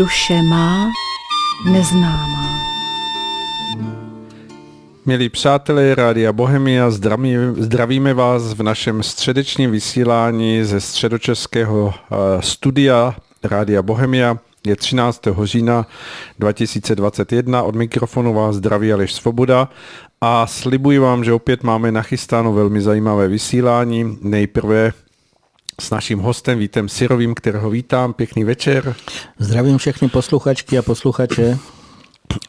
duše má neznámá. Milí přátelé Rádia Bohemia, zdraví, zdravíme vás v našem středečním vysílání ze středočeského eh, studia Rádia Bohemia. Je 13. října 2021, od mikrofonu vás zdraví Aleš Svoboda a slibuji vám, že opět máme nachystáno velmi zajímavé vysílání. Nejprve s naším hostem Vítem Sirovým, kterého vítám. Pěkný večer. Zdravím všechny posluchačky a posluchače.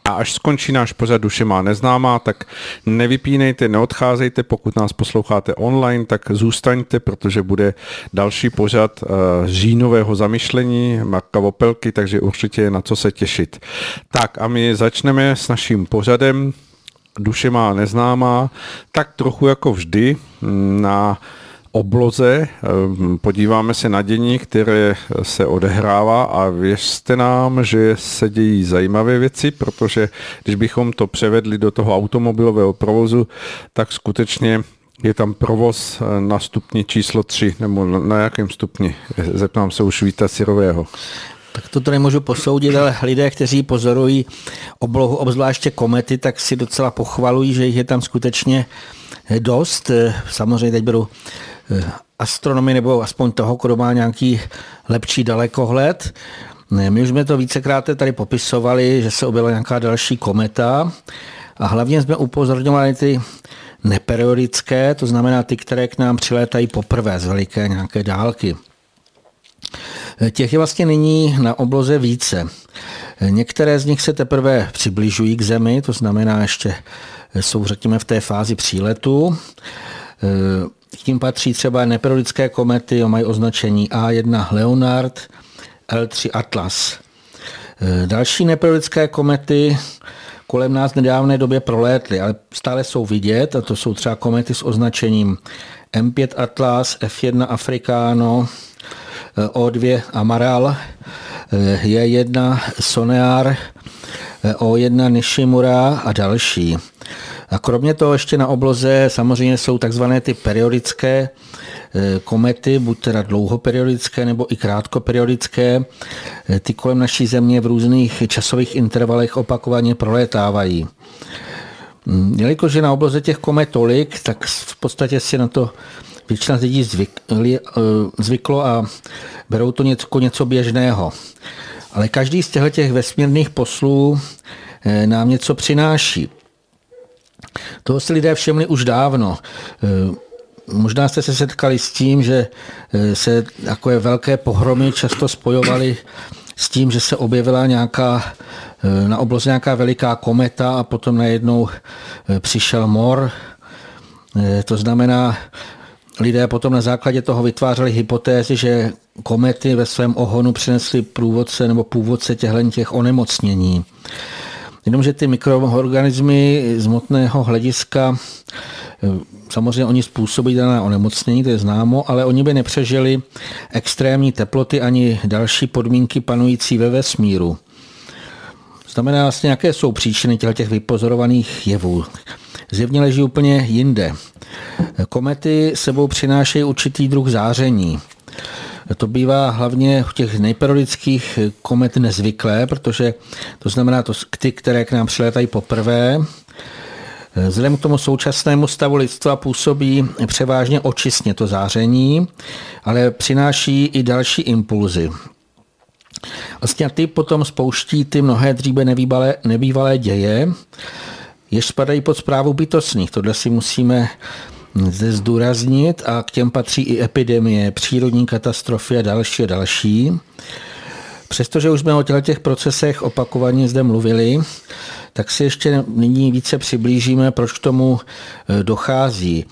A až skončí náš pořad Duše má neznámá, tak nevypínejte, neodcházejte, pokud nás posloucháte online, tak zůstaňte, protože bude další pořad uh, říjnového zamyšlení Marka Vopelky, takže určitě je na co se těšit. Tak a my začneme s naším pořadem Duše má neznámá, tak trochu jako vždy na obloze, ehm, podíváme se na dění, které se odehrává a věřte nám, že se dějí zajímavé věci, protože když bychom to převedli do toho automobilového provozu, tak skutečně je tam provoz eh, na stupni číslo 3, nebo na jakém stupni? Zeptám se už Víta Sirového. Tak to nemůžu posoudit, ale lidé, kteří pozorují oblohu, obzvláště komety, tak si docela pochvalují, že jich je tam skutečně dost. Eh, samozřejmě teď Eh, astronomy nebo aspoň toho, kdo má nějaký lepší dalekohled. My už jsme to vícekrát tady popisovali, že se objevila nějaká další kometa a hlavně jsme upozorňovali ty neperiodické, to znamená ty, které k nám přilétají poprvé z veliké nějaké dálky. Eh, těch je vlastně nyní na obloze více. Eh, některé z nich se teprve přibližují k Zemi, to znamená ještě jsou řekněme v té fázi příletu. Tím patří třeba neperiodické komety, mají označení A1 Leonard, L3 Atlas. E, další neperiodické komety kolem nás v nedávné době prolétly, ale stále jsou vidět, a to jsou třeba komety s označením M5 Atlas, F1 Africano, e, O2 Amaral, J1 Sonear, e, O1 Nishimura a další. A kromě toho ještě na obloze samozřejmě jsou takzvané ty periodické eh, komety, buď teda dlouhoperiodické nebo i krátkoperiodické. Eh, ty kolem naší země v různých časových intervalech opakovaně prolétávají. Hm, jelikož je na obloze těch komet tolik, tak v podstatě si na to většina lidí eh, zvyklo a berou to něco, něco běžného. Ale každý z těchto vesmírných poslů nám něco přináší. Toho si lidé všimli už dávno. E, možná jste se setkali s tím, že e, se takové velké pohromy často spojovaly s tím, že se objevila nějaká e, na obloze nějaká veliká kometa a potom najednou přišel mor. To znamená, lidé potom na základě toho vytvářeli hypotézy, že komety ve svém ohonu přinesly průvodce nebo původce těchto těch onemocnění. Jenomže ty mikroorganismy z motného hlediska eh, Samozřejmě oni způsobí dané onemocnění, to je známo, ale oni by nepřežili extrémní teploty ani další podmínky panující ve vesmíru. Znamená vlastně, jaké jsou příčiny těch vypozorovaných jevů. Zjevně leží úplně jinde. Komety sebou přinášejí určitý druh záření. To bývá hlavně v těch nejperiodických komet nezvyklé, protože to znamená to, ty, které k nám přilétají poprvé, Vzhledem k tomu současnému stavu lidstva působí převážně očistně to záření, ale přináší i další impulzy. Vlastně ty potom spouští ty mnohé dříve nebývalé, nebývalé děje, jež spadají pod zprávu bytostných. Tohle si musíme zde zdůraznit a k těm patří i epidemie, přírodní katastrofy a další a další. Přestože už jsme o těch procesech opakovaně zde mluvili, tak si ještě nyní více přiblížíme, proč k tomu e, dochází.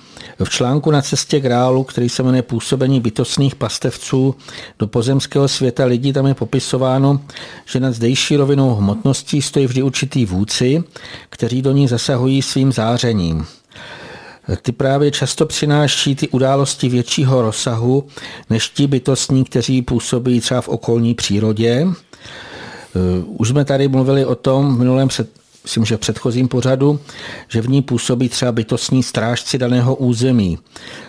V článku na cestě grálu, který se jmenuje Působení bytostných pastevců do pozemského světa lidí, tam je popisováno, že nad zdejší rovinou hmotností stojí vždy určitý vůdci, kteří do ní zasahují svým zářením ty právě často přináší ty události většího rozsahu než ti bytostní, kteří působí třeba v okolní přírodě. Eh, už jsme tady mluvili o tom v minulém před, myslím, že v předchozím pořadu, že v ní působí třeba bytostní strážci daného území.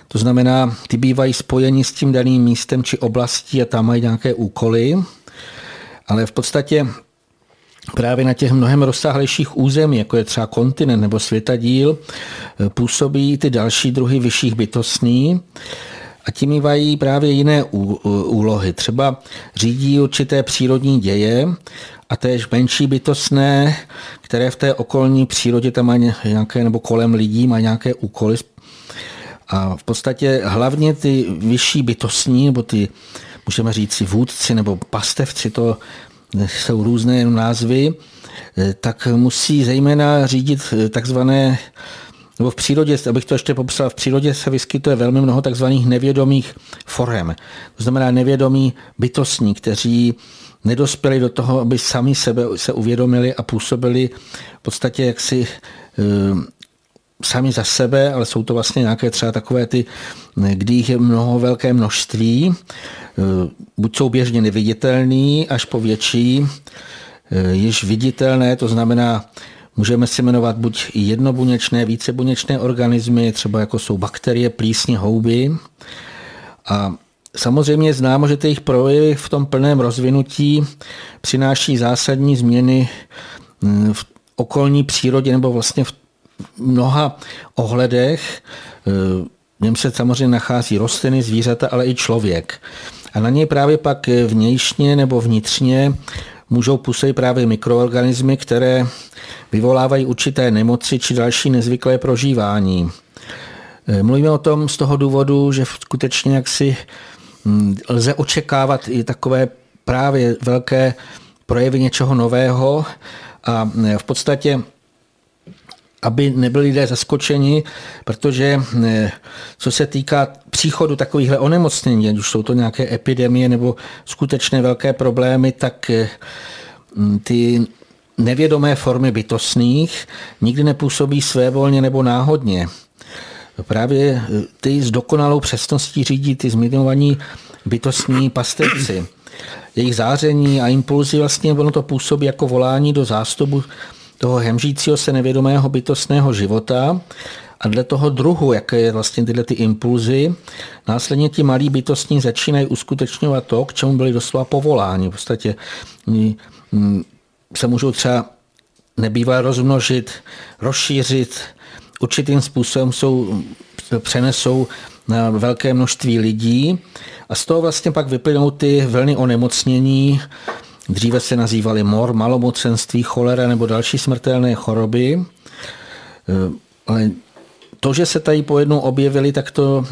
To znamená, ty bývají spojeni s tím daným místem či oblastí a tam mají nějaké úkoly. Ale v podstatě právě na těch mnohem rozsáhlejších území, jako je třeba kontinent nebo světadíl, působí ty další druhy vyšších bytostní a ti mývají právě jiné úlohy. Třeba řídí určité přírodní děje a též menší bytostné, které v té okolní přírodě tam mají nějaké, nebo kolem lidí mají nějaké úkoly. A v podstatě hlavně ty vyšší bytostní, nebo ty, můžeme říct si vůdci nebo pastevci, to jsou různé názvy, tak musí zejména řídit takzvané nebo v přírodě, abych to ještě popsal, v přírodě se vyskytuje velmi mnoho takzvaných nevědomých forem. To znamená nevědomí bytostní, kteří nedospěli do toho, aby sami sebe se uvědomili a působili v podstatě jaksi eh, sami za sebe, ale jsou to vlastně nějaké třeba takové ty, kdy jich je mnoho velké množství, eh, buď jsou běžně neviditelný, až po větší, eh, již viditelné, to znamená Můžeme si jmenovat buď jednobuněčné, vícebuněčné organismy, třeba jako jsou bakterie, plísně, houby. A samozřejmě je známo, že jejich projevy v tom plném rozvinutí přináší zásadní změny mm, v okolní přírodě nebo vlastně v mnoha ohledech. V něm se samozřejmě nachází rostliny, zvířata, ale i člověk. A na něj právě pak vnějšně nebo vnitřně můžou působit právě mikroorganismy, které vyvolávají určité nemoci či další nezvyklé prožívání. Eh, mluvíme o tom z toho důvodu, že skutečně jaksi hm, lze očekávat i takové právě velké projevy něčeho nového a eh, v podstatě aby nebyli lidé zaskočeni, protože eh, co se týká příchodu takovýchhle onemocnění, ať už jsou to nějaké epidemie nebo skutečné velké problémy, tak ty nevědomé formy bytostných nikdy nepůsobí svévolně nebo náhodně. Právě ty s dokonalou přesností řídí ty zmiňovaní bytostní pastevci. Jejich záření a impulzy vlastně ono to působí jako volání do zástupu toho hemžícího se nevědomého bytostného života a dle toho druhu, jaké je vlastně tyhle ty impulzy, následně ti malí bytostní začínají uskutečňovat to, k čemu byli doslova povoláni. V podstatě mm, se můžou třeba nebývá rozmnožit, rozšířit, určitým způsobem jsou, přenesou na velké množství lidí a z toho vlastně pak vyplynou ty vlny onemocnění, dříve se nazývaly mor, malomocenství, cholera nebo další smrtelné choroby. Ale to, že se tady pojednou objevili, tak to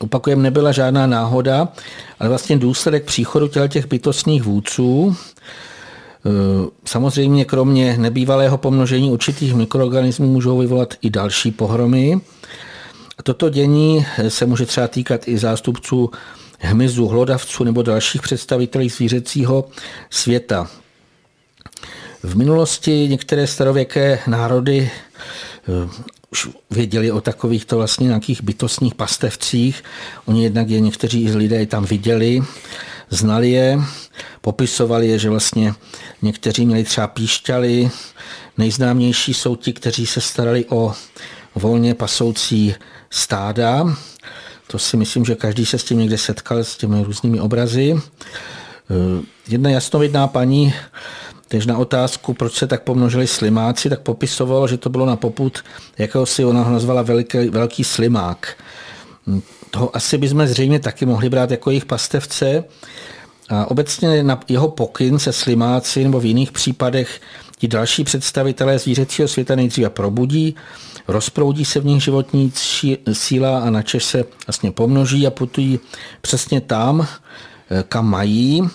opakujeme, nebyla žádná náhoda, ale vlastně důsledek příchodu těch bytostných vůdců, Eh, samozřejmě kromě nebývalého pomnožení určitých mikroorganismů můžou vyvolat i další pohromy. Toto dění se může třeba týkat i zástupců hmyzu, hlodavců nebo dalších představitelů zvířecího světa. V minulosti některé starověké národy eh, už věděli o takovýchto vlastně nějakých bytostních pastevcích. Oni jednak je někteří lidé tam viděli, znali je, popisovali je, že vlastně někteří měli třeba píšťaly. Nejznámější jsou ti, kteří se starali o volně pasoucí stáda. To si myslím, že každý se s tím někde setkal, s těmi různými obrazy. Eh, jedna jasnovidná paní tež na otázku, proč se tak pomnožili slimáci, tak popisoval, že to bylo na poput si ona ho nazvala velký, velký slimák. Toho asi bychom zřejmě taky mohli brát jako jejich pastevce. A obecně na jeho pokyn se slimáci nebo v jiných případech ti další představitelé zvířecího světa nejdříve probudí, rozproudí se v nich životní síla a načež se vlastně pomnoží a putují přesně tam, eh, kam mají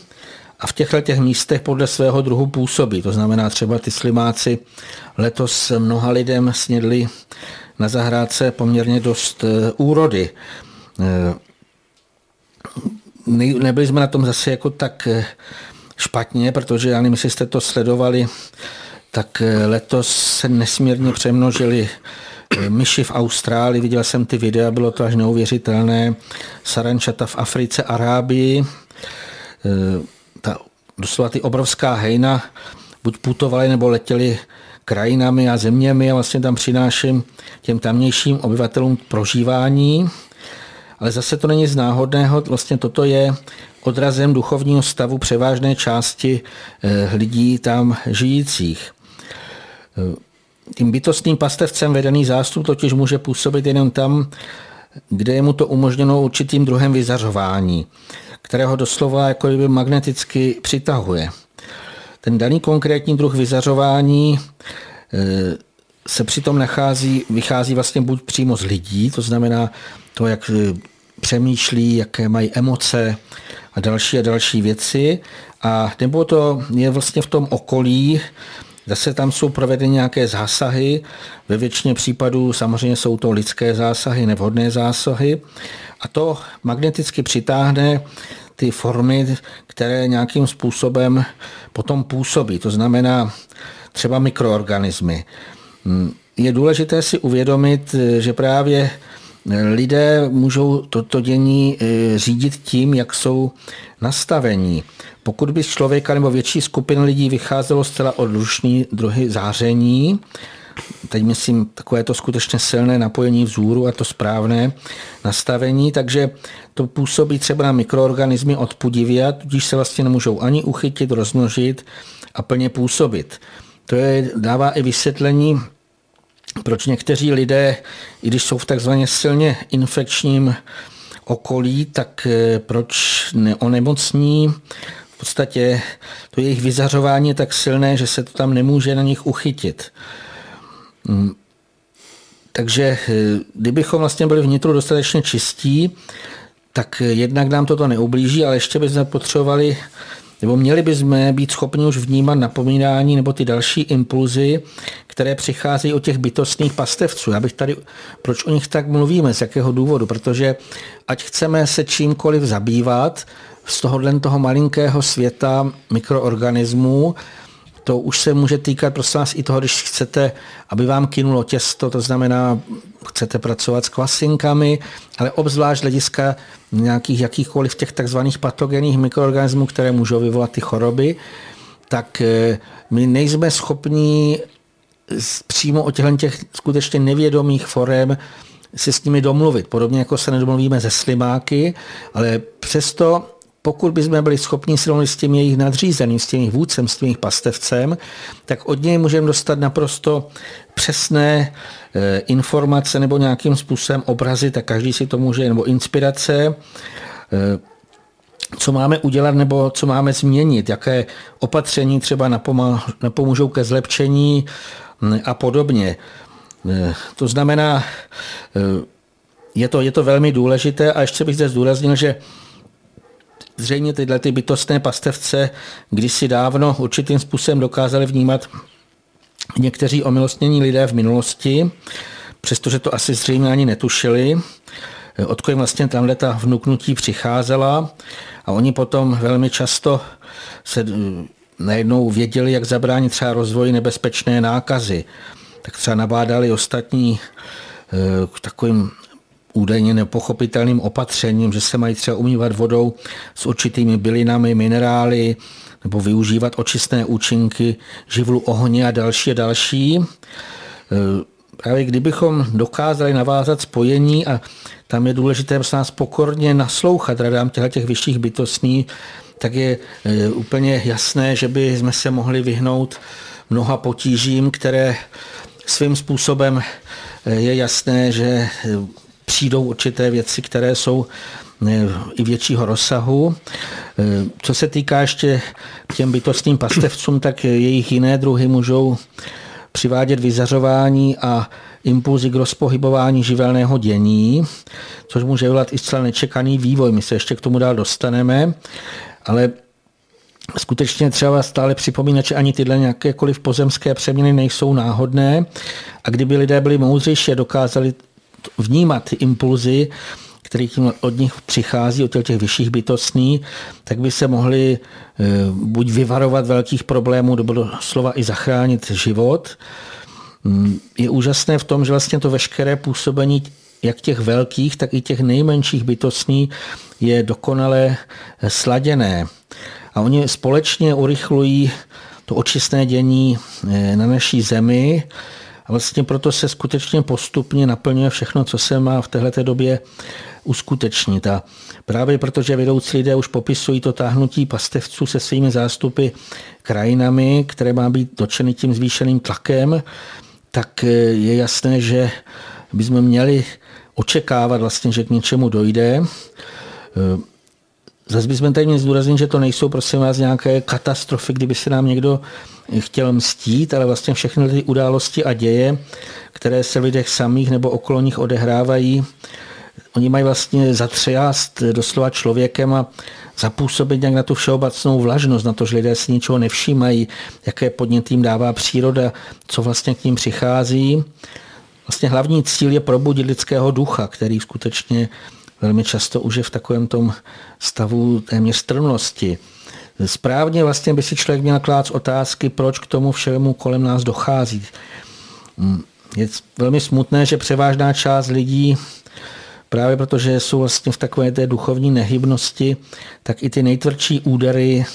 a v těchto těch místech podle svého druhu působí. To znamená třeba ty slimáci letos mnoha lidem snědli na zahrádce poměrně dost eh, úrody. Eh, nebyli jsme na tom zase jako tak špatně, protože já nevím, jestli jste to sledovali, tak letos se nesmírně přemnožili myši v Austrálii, viděl jsem ty videa, bylo to až neuvěřitelné, sarančata v Africe, Arábii, ta, doslova ty obrovská hejna buď putovali nebo letěli krajinami a zeměmi a vlastně tam přináším těm tamnějším obyvatelům prožívání. Ale zase to není z náhodného, vlastně toto je odrazem duchovního stavu převážné části eh, lidí tam žijících. Eh, tím bytostným pastevcem vedený zástup totiž může působit jenom tam, kde je mu to umožněno určitým druhem vyzařování, kterého doslova jako by magneticky přitahuje. Ten daný konkrétní druh vyzařování eh, se přitom nachází, vychází vlastně buď přímo z lidí, to znamená to, jak přemýšlí, jaké mají emoce a další a další věci, a nebo to je vlastně v tom okolí, Zase tam jsou provedeny nějaké zásahy, ve většině případů samozřejmě jsou to lidské zásahy, nevhodné zásahy a to magneticky přitáhne ty formy, které nějakým způsobem potom působí. To znamená třeba mikroorganismy. Je důležité si uvědomit, že právě lidé můžou toto dění eh, řídit tím, jak jsou nastavení. Pokud by z člověka nebo větší skupina lidí vycházelo zcela odlušný druhy záření, teď myslím takové to skutečně silné napojení vzůru a to správné nastavení, takže to působí třeba na mikroorganismy odpudivě, tudíž se vlastně nemůžou ani uchytit, rozmnožit a plně působit. To je, dává i vysvětlení, proč někteří lidé, i když jsou v takzvaně silně infekčním okolí, tak eh, proč neonemocní v podstatě to jejich vyzařování je tak silné, že se to tam nemůže na nich uchytit. Mm. Takže eh, kdybychom vlastně byli vnitru dostatečně čistí, tak jednak nám toto neublíží, ale ještě bychom potřebovali, nebo měli bychom být schopni už vnímat napomínání nebo ty další impulzy, které přicházejí od těch bytostných pastevců. Já bych tady, proč o nich tak mluvíme, z jakého důvodu? Protože ať chceme se čímkoliv zabývat, z tohohle toho malinkého světa mikroorganismů, to už se může týkat prosím vás i toho, když chcete, aby vám kynulo těsto, to znamená, chcete pracovat s kvasinkami, ale obzvlášť hlediska nějakých jakýchkoliv těch takzvaných patogenních mikroorganismů, které můžou vyvolat ty choroby, tak eh, my nejsme schopni přímo o těchto těch skutečně nevědomých forem se s nimi domluvit. Podobně jako se nedomluvíme ze slimáky, ale přesto pokud bychom byli schopni se domluvit s tím jejich nadřízeným, s tím jejich vůdcem, s tím jejich pastevcem, tak od něj můžeme dostat naprosto přesné informace nebo nějakým způsobem obrazy, tak každý si to může, nebo inspirace, eh, co máme udělat nebo co máme změnit, jaké opatření třeba napomůžou ke zlepšení hm, a podobně. Eh, to znamená, je to, je to velmi důležité a ještě bych zde zdůraznil, že Zřejmě tyhle ty bytostné pastevce kdysi dávno určitým způsobem dokázali vnímat někteří omilostnění lidé v minulosti, přestože to asi zřejmě ani netušili, odkud vlastně tamhle ta vnuknutí přicházela a oni potom velmi často se najednou věděli, jak zabránit třeba rozvoji nebezpečné nákazy. Tak třeba nabádali ostatní eh, k takovým údajně nepochopitelným opatřením, že se mají třeba umývat vodou s určitými bylinami, minerály, nebo využívat očistné účinky živlu ohně a další a další. E, právě kdybychom dokázali navázat spojení a tam je důležité s nás pokorně naslouchat radám těch vyšších bytostní, tak je e, úplně jasné, že by jsme se mohli vyhnout mnoha potížím, které svým způsobem e, je jasné, že přijdou určité věci, které jsou i většího rozsahu. Eh, co se týká ještě těm bytostným pastevcům, tak jejich jiné druhy můžou přivádět vyzařování a impulzy k rozpohybování živelného dění, což může vyvolat i zcela nečekaný vývoj. My se ještě k tomu dál dostaneme, ale skutečně třeba stále připomínat, že ani tyhle nějakékoliv pozemské přeměny nejsou náhodné a kdyby lidé byli moudřejší a dokázali vnímat impulzy, které tím od nich přichází, od těch vyšších bytostní, tak by se mohli eh, buď vyvarovat velkých problémů, nebo slova i zachránit život. Mm, je úžasné v tom, že vlastně to veškeré působení jak těch velkých, tak i těch nejmenších bytostní je dokonale sladěné. A oni společně urychlují to očistné dění eh, na naší zemi, a vlastně proto se skutečně postupně naplňuje všechno, co se má v této době uskutečnit. A právě protože vedoucí lidé už popisují to táhnutí pastevců se svými zástupy krajinami, které má být dočeny tím zvýšeným tlakem, tak je jasné, že bychom měli očekávat vlastně, že k něčemu dojde. Zase bychom tady měli zdůraznit, že to nejsou prosím vás nějaké katastrofy, kdyby se nám někdo chtěl mstít, ale vlastně všechny ty události a děje, které se v lidech samých nebo okolo nich odehrávají, oni mají vlastně zatřást doslova člověkem a zapůsobit nějak na tu všeobecnou vlažnost, na to, že lidé si ničeho nevšímají, jaké podnět jim dává příroda, co vlastně k ním přichází. Vlastně hlavní cíl je probudit lidského ducha, který skutečně velmi často už je v takovém tom stavu téměř strnosti. Správně vlastně by si člověk měl klát otázky, proč k tomu všemu kolem nás dochází. Hmm, je velmi smutné, že převážná část lidí právě protože jsou vlastně v takové té duchovní nehybnosti, tak i ty nejtvrdší údery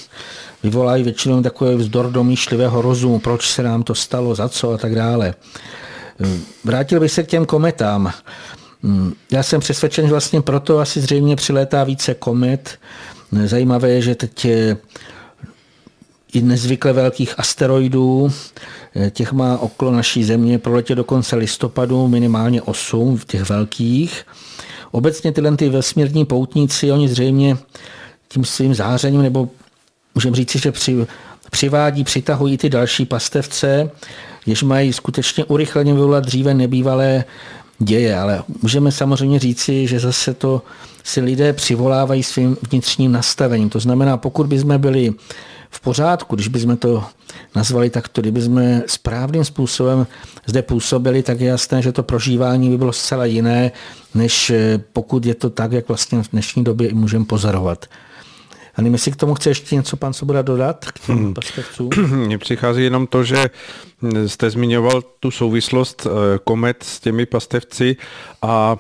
vyvolají většinou takové vzdor domýšlivého rozumu, proč se nám to stalo, za co a tak dále. Vrátil bych se k těm kometám. Hmm, já jsem přesvědčen, že vlastně proto asi zřejmě přilétá více komet. Zajímavé je, že teď je i nezvykle velkých asteroidů, těch má okolo naší země proletě do konce listopadu minimálně 8 v těch velkých. Obecně tyhle ty vesmírní poutníci, oni zřejmě tím svým zářením, nebo můžeme říct, že při, přivádí, přitahují ty další pastevce, jež mají skutečně urychleně vyvolat dříve nebývalé děje, ale můžeme samozřejmě říci, že zase to si lidé přivolávají svým vnitřním nastavením. To znamená, pokud bychom byli v pořádku, když bychom to nazvali takto, kdybychom správným způsobem zde působili, tak je jasné, že to prožívání by bylo zcela jiné, než pokud je to tak, jak vlastně v dnešní době můžeme pozorovat. A nevím, jestli k tomu chce ještě něco pan Soboda dodat k těm hmm. pastevcům? Mně přichází jenom to, že jste zmiňoval tu souvislost eh, komet s těmi pastevci a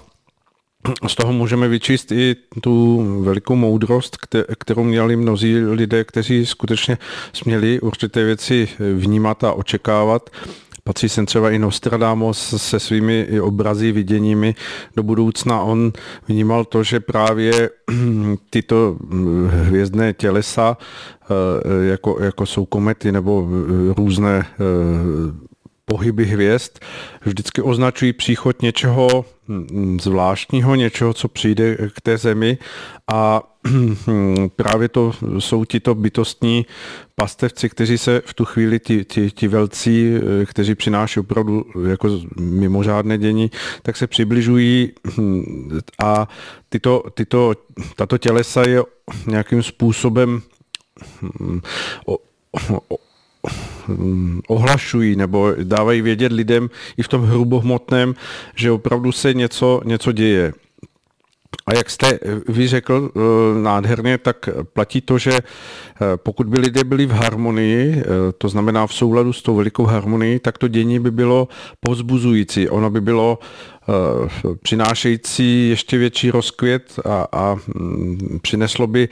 z toho můžeme vyčíst i tu velikou moudrost, kterou měli mnozí lidé, kteří skutečně směli určité věci vnímat a očekávat. Patří sem třeba i Nostradamus se svými obrazy, viděními do budoucna. On vnímal to, že právě tyto hvězdné tělesa, eh, jako, jako jsou komety nebo různé eh, pohyby hvězd vždycky označují příchod něčeho mm, zvláštního, něčeho, co přijde k té zemi. A právě to jsou tito bytostní pastevci, kteří se v tu chvíli, ti, ti, ti velcí, eh, kteří přináší opravdu jako mimořádné dění, tak se přibližují hm, a tyto, tyto, tato tělesa je nějakým způsobem hm, ohlašují nebo dávají vědět lidem i v tom hrubohmotném, že opravdu se něco, něco děje. A jak jste vy řekl eh, nádherně, tak platí to, že eh, pokud by lidé byli v harmonii, eh, to znamená v souladu s tou velikou harmonií, tak to dění by bylo pozbuzující. Ono by bylo přinášející ještě větší rozkvět a, a mm, přineslo by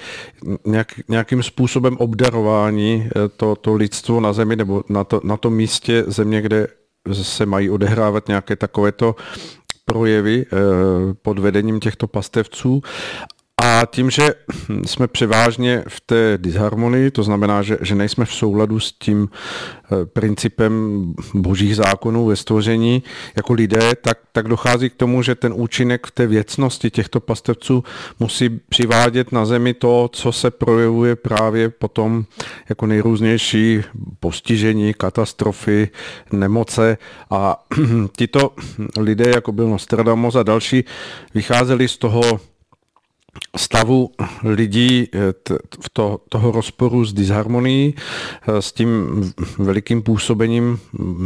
nějak, nějakým způsobem obdarování to, to lidstvo na zemi nebo na, to, na tom místě země, kde se mají odehrávat nějaké takovéto projevy eh, pod vedením těchto pastevců a tím, že jsme převážně v té disharmonii, to znamená, že, že nejsme v souladu s tím eh, principem božích zákonů ve stvoření jako lidé, tak, tak dochází k tomu, že ten účinek v té věcnosti těchto pastevců musí přivádět na zemi to, co se projevuje právě potom jako nejrůznější postižení, katastrofy, nemoce. A tito lidé, jako byl Nostradamus a další, vycházeli z toho stavu lidí eh, v to, toho rozporu s disharmonií, eh, s tím velikým působením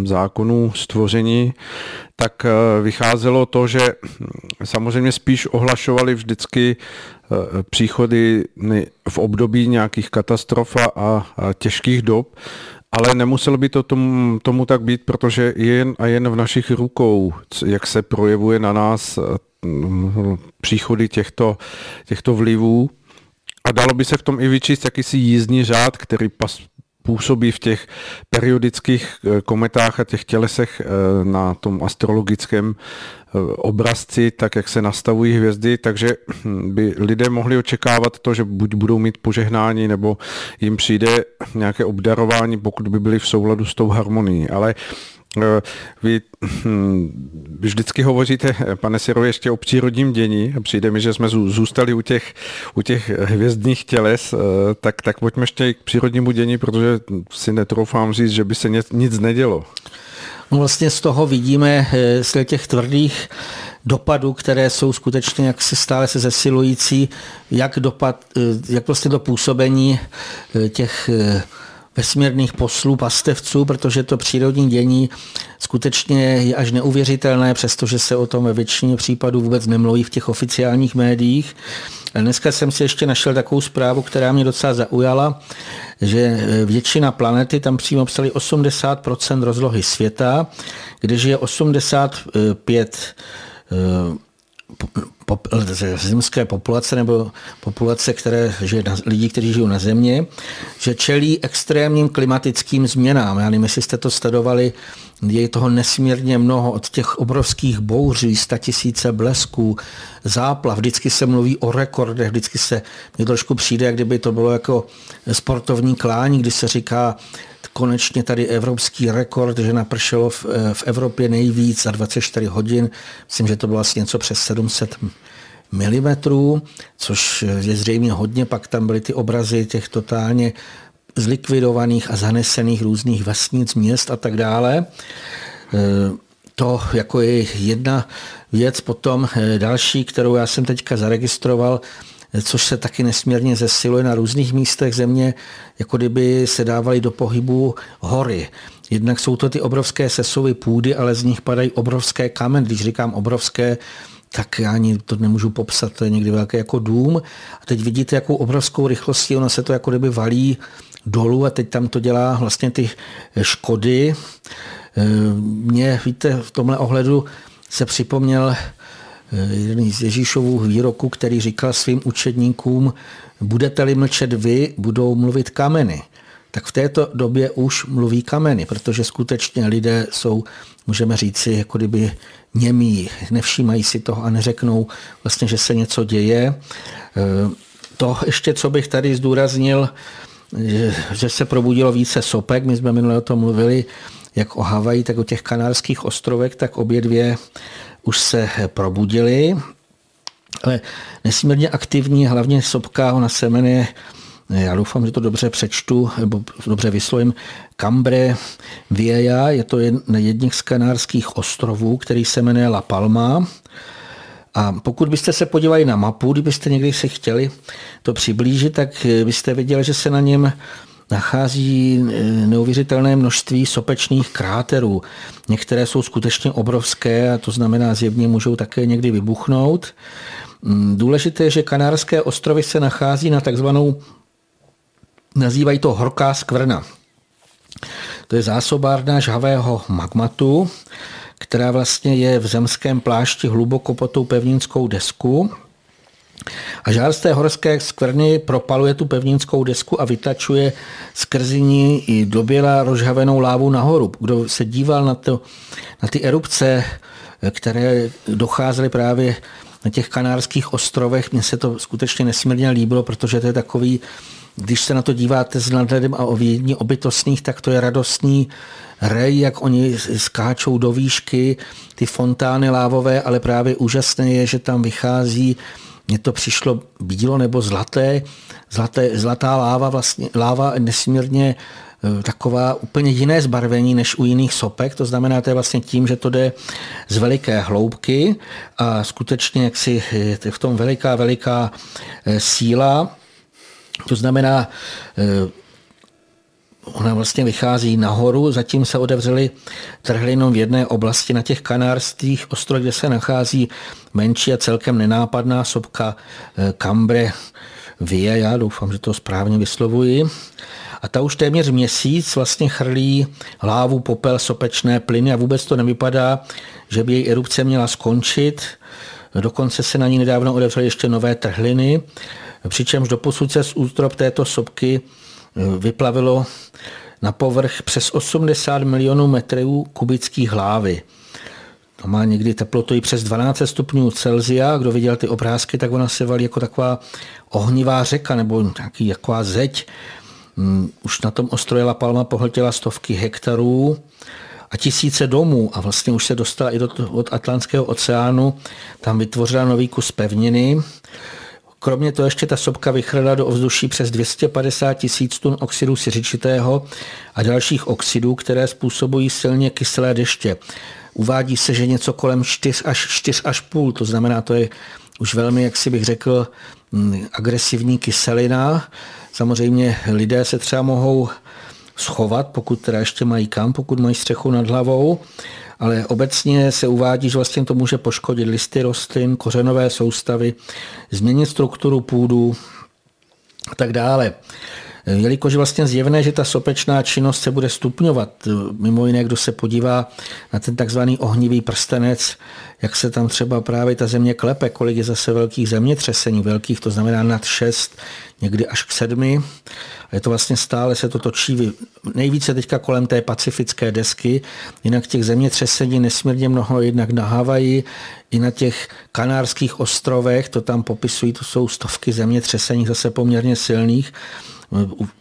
zákonů stvoření, tak eh, vycházelo to, že samozřejmě spíš ohlašovali vždycky příchody v období nějakých katastrof a, těžkých dob, ale nemuselo by to tomu, tomu tak být, protože jen a jen v našich rukou, jak se projevuje na nás příchody těchto, těchto vlivů. A dalo by se v tom i vyčíst jakýsi jízdní řád, který pas, působí v těch periodických kometách a těch tělesech na tom astrologickém obrazci, tak jak se nastavují hvězdy, takže by lidé mohli očekávat to, že buď budou mít požehnání, nebo jim přijde nějaké obdarování, pokud by byli v souladu s tou harmonií. Ale Eh, vy hm, vždycky hovoříte, pane Sirovi, ještě o přírodním dění a přijde mi, že jsme zůstali u těch, u těch hvězdných těles, eh, tak, tak pojďme ještě k přírodnímu dění, protože si netroufám říct, že by se nic, nedělo. No vlastně z toho vidíme, eh, z těch tvrdých dopadů, které jsou skutečně jak se stále se zesilující, jak dopad, jak vlastně to působení těch vesmírných poslů, pastevců, protože to přírodní dění skutečně je až neuvěřitelné, přestože se o tom ve většině případů vůbec nemluví v těch oficiálních médiích. Dneska jsem si ještě našel takovou zprávu, která mě docela zaujala, že většina planety tam přímo psali 80% rozlohy světa, když je 85 zemské populace nebo populace, které žije na, lidí, kteří žijou na země, že čelí extrémním klimatickým změnám. Já nevím, jestli jste to sledovali, je toho nesmírně mnoho od těch obrovských bouří, tisíce blesků, záplav. Vždycky se mluví o rekordech, vždycky se mi trošku přijde, jak kdyby to bylo jako sportovní klání, kdy se říká, konečně tady evropský rekord, že napršelo v, eh, v Evropě nejvíc za 24 hodin. Myslím, že to bylo asi něco přes 700 milimetrů, což je zřejmě hodně. Pak tam byly ty obrazy těch totálně zlikvidovaných a zanesených různých vesnic, měst a tak dále. Eh, to jako je jedna věc. Potom eh, další, kterou já jsem teďka zaregistroval, což se taky nesmírně zesiluje na různých místech země, jako kdyby se dávaly do pohybu hory. Jednak jsou to ty obrovské sesovy půdy, ale z nich padají obrovské kameny. Když říkám obrovské, tak já ani to nemůžu popsat, to je někdy velké jako dům. A teď vidíte, jakou obrovskou rychlostí ono se to jako kdyby valí dolů a teď tam to dělá vlastně ty škody. Mně, víte, v tomhle ohledu se připomněl jeden z Ježíšovů výroků, který říkal svým učedníkům, budete-li mlčet vy, budou mluvit kameny. Tak v této době už mluví kameny, protože skutečně lidé jsou, můžeme říci, jako kdyby němí, nevšímají si toho a neřeknou vlastně, že se něco děje. Eh, to ještě, co bych tady zdůraznil, že se probudilo více sopek, my jsme minule o tom mluvili, jak o Havaji, tak o těch kanárských ostrovech, tak obě dvě už se probudili, ale nesmírně aktivní, hlavně sopka, ona se jmenuje, já doufám, že to dobře přečtu, nebo dobře vyslovím, Cambre Vieja, je to na jedných z kanárských ostrovů, který se jmenuje La Palma. A pokud byste se podívali na mapu, kdybyste někdy se chtěli to přiblížit, tak byste viděli, že se na něm nachází eh, neuvěřitelné množství sopečných kráterů. Některé jsou skutečně obrovské a to znamená zjevně můžou také někdy vybuchnout. Mm, důležité je, že Kanárské ostrovy se nachází na takzvanou, nazývají to horká skvrna. To je zásobárna žhavého magmatu, která vlastně je v zemském plášti hluboko pod tou pevninskou desku a žár z té horské skvrny propaluje tu pevninskou desku a vytačuje skrz ní i doběla rozhavenou lávu nahoru. Kdo se díval na, to, na ty erupce, které docházely právě na těch kanárských ostrovech, mně se to skutečně nesmírně líbilo, protože to je takový, když se na to díváte s nadhledem a o vědní obytostných, tak to je radostný rej, jak oni skáčou do výšky, ty fontány lávové, ale právě úžasné je, že tam vychází mně to přišlo bílo nebo zlaté, zlaté zlatá láva, vlastně, láva nesmírně e, taková úplně jiné zbarvení než u jiných sopek, to znamená, to je vlastně tím, že to jde z veliké hloubky a skutečně jak si v tom veliká, veliká e, síla, to znamená, e, ona vlastně vychází nahoru, zatím se otevřely trhlinou v jedné oblasti na těch kanárských ostrovech, kde se nachází menší a celkem nenápadná sopka eh, Cambre Vie, já doufám, že to správně vyslovuji. A ta už téměř měsíc vlastně chrlí lávu, popel, sopečné plyny a vůbec to nevypadá, že by její erupce měla skončit. Dokonce se na ní nedávno otevřely ještě nové trhliny, přičemž doposud se z ústrop této sopky vyplavilo na povrch přes 80 milionů metrů kubických hlávy. To má někdy teplotu i přes 12 stupňů Celzia. Kdo viděl ty obrázky, tak ona se valí jako taková ohnivá řeka nebo nějaký taková zeď. Mm, už na tom ostroje La Palma pohltila stovky hektarů a tisíce domů a vlastně už se dostala i do, od Atlantského oceánu. Tam vytvořila nový kus pevniny. Kromě toho ještě ta sopka vychrla do ovzduší přes 250 tisíc tun oxidu siřičitého a dalších oxidů, které způsobují silně kyselé deště. Uvádí se, že něco kolem 4 až 4 až půl, to znamená, to je už velmi, jak si bych řekl, mm, agresivní kyselina. Samozřejmě lidé se třeba mohou schovat, pokud teda ještě mají kam, pokud mají střechu nad hlavou, ale obecně se uvádí, že vlastně to může poškodit listy rostlin, kořenové soustavy, změnit strukturu půdu a tak dále. Jelikož je vlastně zjevné, že ta sopečná činnost se bude stupňovat, mimo jiné, kdo se podívá na ten takzvaný ohnivý prstenec, jak se tam třeba právě ta země klepe, kolik je zase velkých zemětřesení, velkých, to znamená nad 6, někdy až k 7. A je to vlastně stále se to točí nejvíce teďka kolem té pacifické desky, jinak těch zemětřesení nesmírně mnoho, jednak na Havaji, i na těch kanárských ostrovech, to tam popisují, to jsou stovky zemětřesení zase poměrně silných.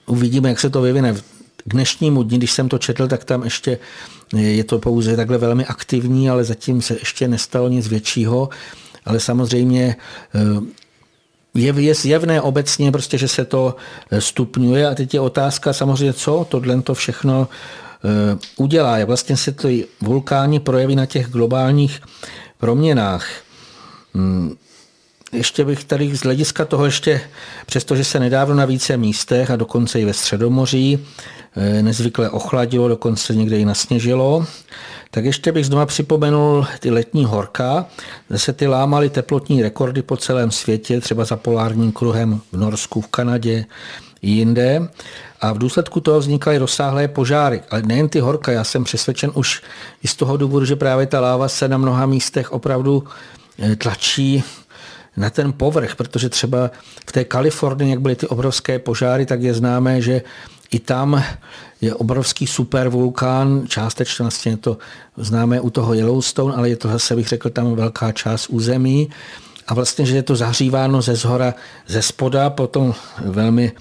Uvidíme, jak se to vyvine. K dnešnímu dní, když jsem to četl, tak tam ještě je to pouze takhle velmi aktivní, ale zatím se ještě nestalo nic většího. Ale samozřejmě eh, je, je zjevné obecně, prostě, že se to eh, stupňuje a teď je otázka samozřejmě, co tohle to všechno eh, udělá, jak vlastně se ty vulkány projeví na těch globálních proměnách. Ještě bych tady z hlediska toho ještě, přestože se nedávno na více místech a dokonce i ve Středomoří eh, nezvykle ochladilo, dokonce někde i nasněžilo, tak ještě bych znova připomenul ty letní horka. Zase ty lámaly teplotní rekordy po celém světě, třeba za polárním kruhem v Norsku, v Kanadě i jinde. A v důsledku toho vznikaly rozsáhlé požáry. Ale nejen ty horka, já jsem přesvědčen už i z toho důvodu, že právě ta láva se na mnoha místech opravdu eh, tlačí na ten povrch, protože třeba v té Kalifornii, jak byly ty obrovské požáry, tak je známé, že i tam je obrovský supervulkán, částečně vlastně to známé u toho Yellowstone, ale je to zase, bych řekl, tam velká část území. A vlastně, že je to zahříváno ze zhora, ze spoda, potom velmi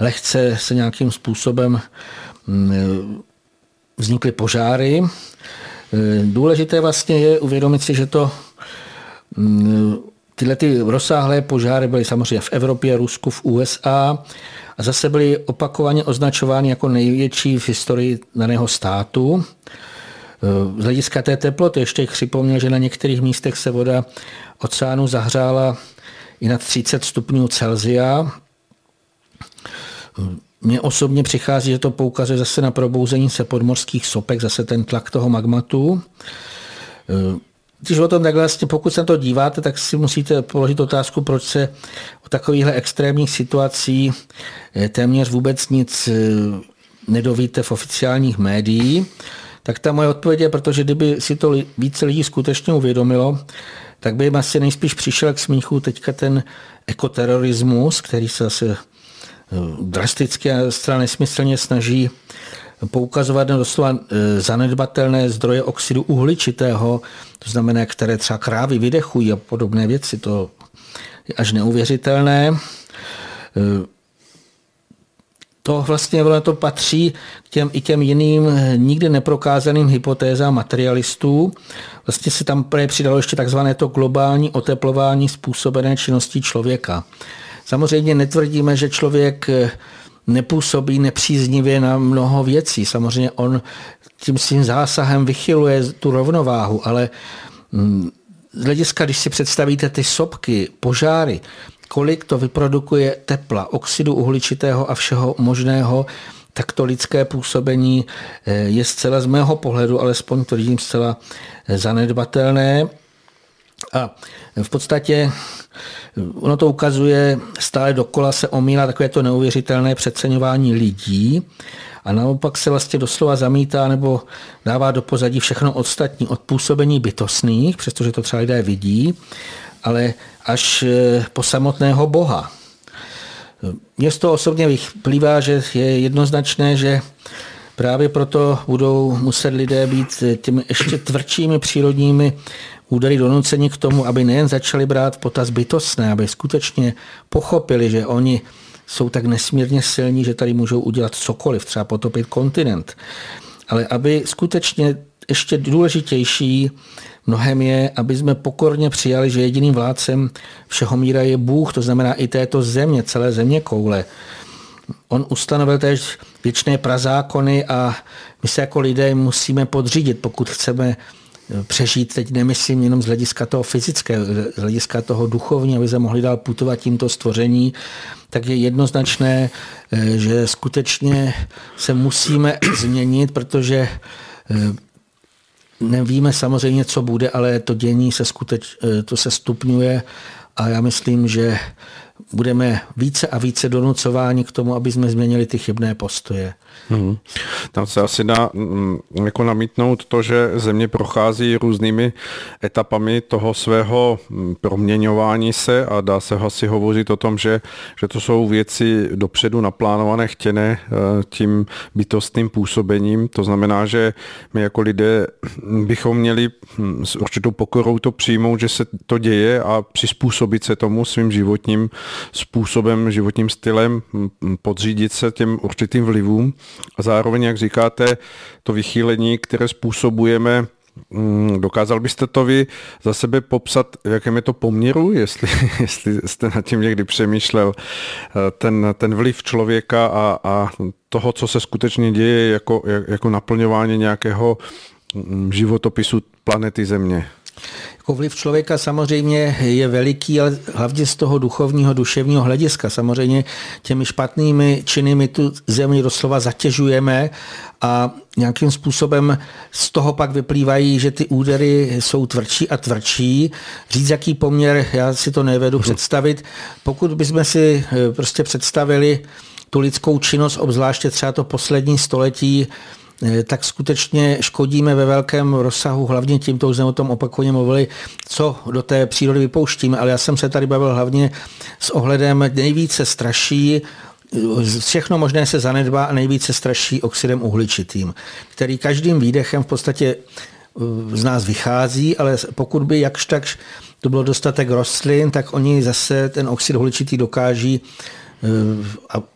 lehce se nějakým způsobem mm, vznikly požáry. Důležité vlastně je uvědomit si, že to mm, Tyhle ty rozsáhlé požáry byly samozřejmě v Evropě, Rusku, v USA a zase byly opakovaně označovány jako největší v historii daného státu. Z hlediska té teploty ještě připomněl, že na některých místech se voda oceánu zahřála i na 30 stupňů Celzia. Mně osobně přichází, že to poukazuje zase na probouzení se podmorských sopek, zase ten tlak toho magmatu. Když o tom takhle vlastně, pokud se na to díváte, tak si musíte položit otázku, proč se o takovýchhle extrémních situací eh, téměř vůbec nic eh, nedovíte v oficiálních médiích. Tak ta moje odpověď je, protože kdyby si to více lidí skutečně uvědomilo, tak by jim asi nejspíš přišel k smíchu teďka ten ekoterorismus, který se zase eh, drasticky a zcela nesmyslně snaží poukazovat na doslova e, zanedbatelné zdroje oxidu uhličitého, to znamená, které třeba krávy vydechují a podobné věci, to je až neuvěřitelné. E, to vlastně to patří k těm, i těm jiným nikdy neprokázaným hypotézám materialistů. Vlastně se tam přidalo ještě takzvané to globální oteplování způsobené činností člověka. Samozřejmě netvrdíme, že člověk nepůsobí nepříznivě na mnoho věcí. Samozřejmě on tím svým zásahem vychyluje tu rovnováhu, ale mm, z hlediska, když si představíte ty sopky, požáry, kolik to vyprodukuje tepla, oxidu uhličitého a všeho možného, tak to lidské působení eh, je zcela z mého pohledu, alespoň to vidím zcela eh, zanedbatelné. A v podstatě ono to ukazuje, stále dokola se omílá takové to neuvěřitelné přeceňování lidí a naopak se vlastně doslova zamítá nebo dává do pozadí všechno ostatní od působení bytostných, přestože to třeba lidé vidí, ale až eh, po samotného Boha. Mně z toho osobně vyplývá, že je jednoznačné, že právě proto budou muset lidé být těmi ještě tvrdšími přírodními údery donuceni k tomu, aby nejen začali brát potaz bytostné, aby skutečně pochopili, že oni jsou tak nesmírně silní, že tady můžou udělat cokoliv, třeba potopit kontinent. Ale aby skutečně ještě důležitější mnohem je, aby jsme pokorně přijali, že jediným vládcem všeho míra je Bůh, to znamená i této země, celé země koule. On ustanovil též věčné prazákony a my se jako lidé musíme podřídit, pokud chceme přežít, teď nemyslím jenom z hlediska toho fyzického, z hlediska toho duchovního, aby se mohli dál putovat tímto stvoření, tak je jednoznačné, eh, že skutečně se musíme změnit, protože eh, nevíme samozřejmě, co bude, ale to dění se skuteč, eh, to se stupňuje a já myslím, že budeme více a více donucováni k tomu, aby jsme změnili ty chybné postoje. Hmm. Tam se asi dá mm, jako namítnout to, že země prochází různými etapami toho svého mm, proměňování se a dá se asi hovořit o tom, že, že to jsou věci dopředu naplánované, chtěné eh, tím bytostným působením. To znamená, že my jako lidé bychom měli s určitou pokorou to přijmout, že se to děje a přizpůsobit se tomu svým životním způsobem, životním stylem, podřídit se těm určitým vlivům a zároveň, jak říkáte, to vychýlení, které způsobujeme, mm, Dokázal byste to vy za sebe popsat, v jakém je to poměru, jestli, jestli jste nad tím někdy přemýšlel, eh, ten, ten vliv člověka a, a toho, co se skutečně děje jako, jako naplňování nějakého mm, životopisu planety Země? Jako vliv člověka samozřejmě je veliký, ale hlavně z toho duchovního, duševního hlediska. Samozřejmě těmi špatnými činy my tu zemi doslova zatěžujeme a nějakým způsobem z toho pak vyplývají, že ty údery jsou tvrdší a tvrdší. Říct, jaký poměr, já si to nevedu představit. Pokud bychom si eh, prostě představili tu lidskou činnost, obzvláště třeba to poslední století, tak skutečně škodíme ve velkém rozsahu, hlavně tím, to už jsme o tom opakovaně mluvili, co do té přírody vypouštíme, ale já jsem se tady bavil hlavně s ohledem nejvíce straší eh, Všechno možné se zanedbá a nejvíce straší oxidem uhličitým, který každým výdechem v podstatě eh, z nás vychází, ale pokud by jakž tak to bylo dostatek rostlin, tak oni zase ten oxid uhličitý dokáží a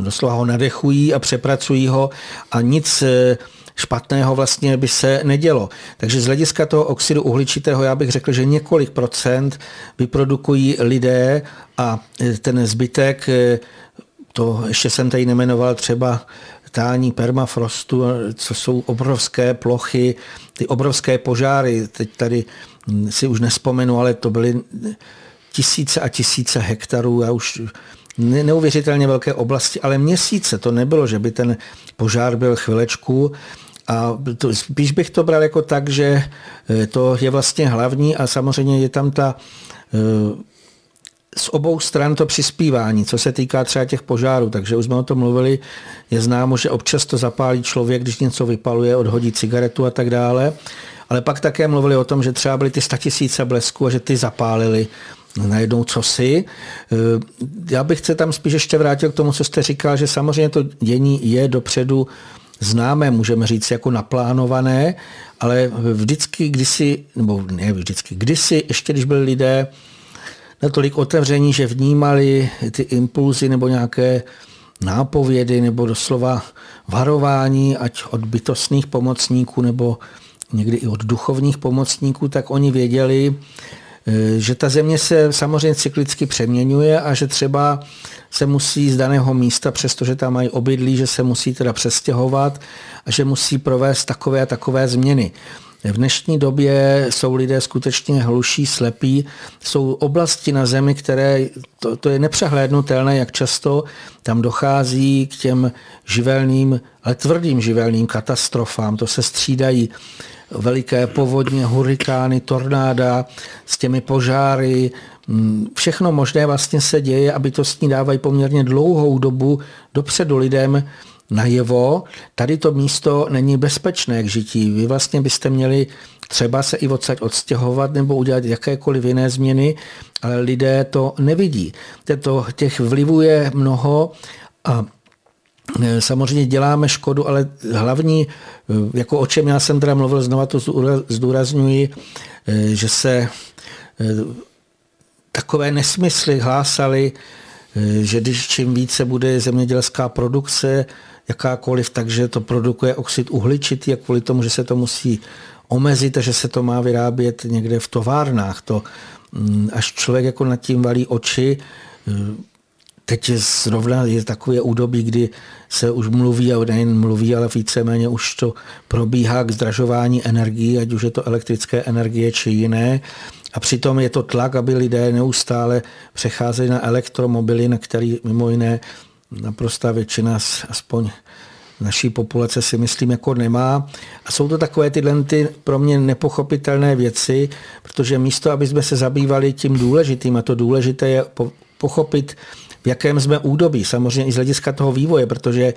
doslova ho nadechují a přepracují ho a nic eh, špatného vlastně by se nedělo. Takže z hlediska toho oxidu uhličitého já bych řekl, že několik procent vyprodukují lidé a eh, ten zbytek, eh, to ještě jsem tady nemenoval třeba tání permafrostu, co jsou obrovské plochy, ty obrovské požáry, teď tady hm, si už nespomenu, ale to byly tisíce a tisíce hektarů, já už neuvěřitelně velké oblasti, ale měsíce. To nebylo, že by ten požár byl chvilečku. A to, spíš bych to bral jako tak, že e, to je vlastně hlavní a samozřejmě je tam ta e, z obou stran to přispívání, co se týká třeba těch požárů, takže už jsme o tom mluvili, je známo, že občas to zapálí člověk, když něco vypaluje, odhodí cigaretu a tak dále, ale pak také mluvili o tom, že třeba byly ty statisíce blesků a že ty zapálili najednou cosi. Eh, já bych se tam spíš ještě vrátil k tomu, co jste říkal, že samozřejmě to dění je dopředu známé, můžeme říct, jako naplánované, ale vždycky, kdysi, nebo ne vždycky, kdysi, ještě když byli lidé natolik otevření, že vnímali ty impulzy nebo nějaké nápovědy nebo doslova varování, ať od bytostných pomocníků nebo někdy i od duchovních pomocníků, tak oni věděli, že ta země se samozřejmě cyklicky přeměňuje a že třeba se musí z daného místa, přestože tam mají obydlí, že se musí teda přestěhovat a že musí provést takové a takové změny. V dnešní době jsou lidé skutečně hluší, slepí. Jsou oblasti na zemi, které, to, to je nepřehlédnutelné, jak často tam dochází k těm živelným, ale tvrdým živelným katastrofám. To se střídají veliké povodně, hurikány, tornáda s těmi požáry, mm, všechno možné vlastně se děje a bytostní dávají poměrně dlouhou dobu dopředu lidem najevo, tady to místo není bezpečné k žití. Vy vlastně byste měli třeba se i odsaď odstěhovat nebo udělat jakékoliv jiné změny, ale lidé to nevidí. Teto, těch vlivů je mnoho a Samozřejmě děláme škodu, ale hlavní, e, jako o čem já jsem teda mluvil, znova to zdůrazňuji, e, že se takové nesmysly hlásali, že když čím více bude zemědělská produkce, jakákoliv, takže to produkuje oxid uhličitý a kvůli tomu, že se to musí omezit a že se to má vyrábět někde v továrnách. To, mm, až člověk jako nad tím valí oči, teď je zrovna je takové údobí, kdy se už mluví, a nejen mluví, ale víceméně už to probíhá k zdražování energií, ať už je to elektrické energie či jiné. A přitom je to tlak, aby lidé neustále přecházeli na elektromobily, na který mimo jiné naprostá většina, aspoň naší populace si myslím jako nemá. A jsou to takové tyhle ty pro mě nepochopitelné věci, protože místo, aby jsme se zabývali tím důležitým, a to důležité je pochopit, v jakém jsme údobí, samozřejmě i z hlediska toho vývoje, protože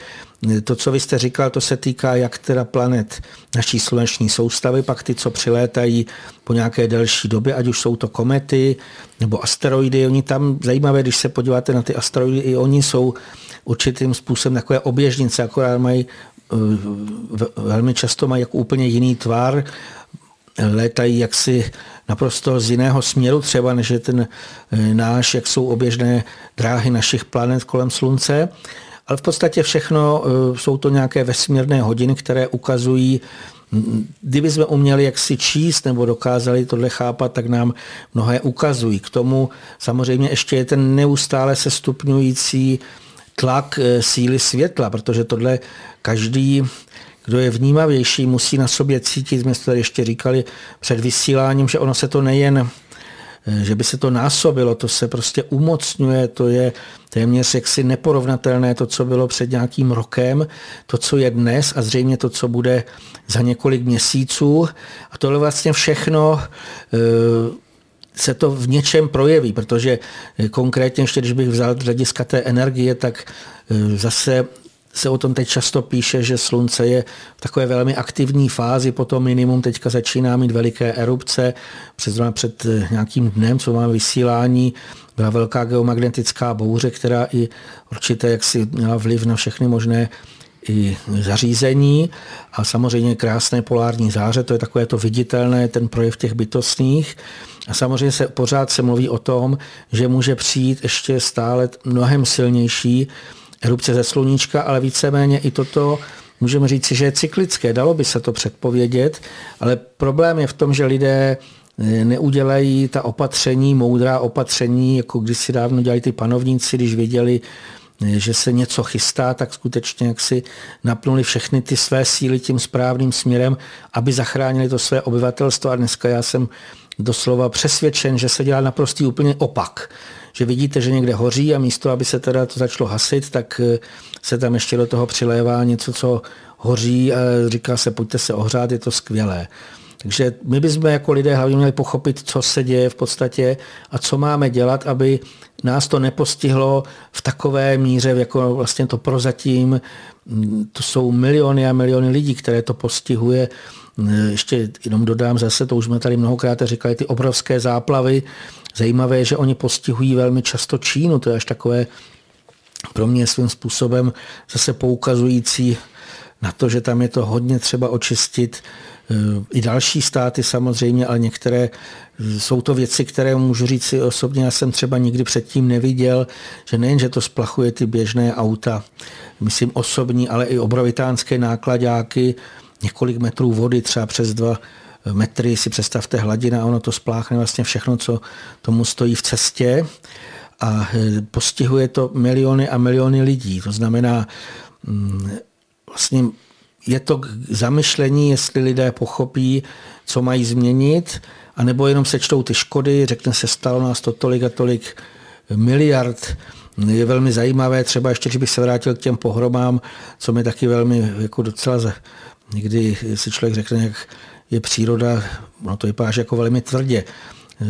to, co vy jste říkal, to se týká jak teda planet naší sluneční soustavy, pak ty, co přilétají po nějaké delší době, ať už jsou to komety nebo asteroidy. Oni tam, zajímavé, když se podíváte na ty asteroidy, i oni jsou určitým způsobem takové oběžnice, akorát mají eh, velmi často mají jako úplně jiný tvar, létají jaksi naprosto z jiného směru třeba, než je ten eh, náš, jak jsou oběžné dráhy našich planet kolem Slunce. Ale v podstatě všechno eh, jsou to nějaké vesmírné hodiny, které ukazují, kdyby jsme uměli jak si číst nebo dokázali tohle chápat, tak nám mnohé ukazují. K tomu samozřejmě ještě je ten neustále se stupňující tlak eh, síly světla, protože tohle každý, kdo je vnímavější, musí na sobě cítit, jsme to ještě říkali před vysíláním, že ono se to nejen eh, že by se to násobilo, to se prostě umocňuje, to je téměř jaksi neporovnatelné to, co bylo před nějakým rokem, to, co je dnes a zřejmě to, co bude za několik měsíců. A tohle vlastně všechno eh, se to v něčem projeví, protože eh, konkrétně ještě, když bych vzal hlediska té energie, tak zase se o tom teď často píše, že slunce je v takové velmi aktivní fázi, potom minimum teďka začíná mít veliké erupce. Před, před eh, nějakým dnem, co máme vysílání, byla velká geomagnetická bouře, která i určitě jaksi měla vliv na všechny možné i zařízení a samozřejmě krásné polární záře, to je takové to viditelné, ten projev těch bytostných. A samozřejmě se pořád se mluví o tom, že může přijít ještě stále mnohem silnější erupce ze sluníčka, ale víceméně i toto můžeme říci, že je cyklické. Dalo by se to předpovědět, ale problém je v tom, že lidé eh, neudělají ta opatření, moudrá opatření, jako když si dávno dělali ty panovníci, když viděli, eh, že se něco chystá, tak skutečně jak si napnuli všechny ty své síly tím správným směrem, aby zachránili to své obyvatelstvo. A dneska já jsem doslova přesvědčen, že se dělá naprostý úplně opak. Že vidíte, že někde hoří a místo, aby se teda to začalo hasit, tak eh, se tam ještě do toho přilévá něco, co hoří a říká se, pojďte se ohřát, je to skvělé. Takže my bychom jako lidé hlavně měli pochopit, co se děje v podstatě a co máme dělat, aby nás to nepostihlo v takové míře, jako vlastně to prozatím, mm, to jsou miliony a miliony lidí, které to postihuje ještě jenom dodám zase, to už jsme tady mnohokrát říkali, ty obrovské záplavy. Zajímavé je, že oni postihují velmi často Čínu, to je až takové pro mě svým způsobem zase poukazující na to, že tam je to hodně třeba očistit. I další státy samozřejmě, ale některé jsou to věci, které můžu říct si osobně, já jsem třeba nikdy předtím neviděl, že nejen, že to splachuje ty běžné auta, myslím osobní, ale i obrovitánské nákladáky, několik metrů vody, třeba přes dva metry, si představte hladina a ono to spláchne vlastně všechno, co tomu stojí v cestě a e, postihuje to miliony a miliony lidí. To znamená, mm, vlastně je to k zamyšlení, jestli lidé pochopí, co mají změnit, anebo jenom sečtou ty škody, řekne se, stalo nás to tolik a tolik miliard. Je velmi zajímavé, třeba ještě, když bych se vrátil k těm pohromám, co mi taky velmi jako docela Někdy si člověk řekne, jak je příroda, no to vypadá jako velmi tvrdě.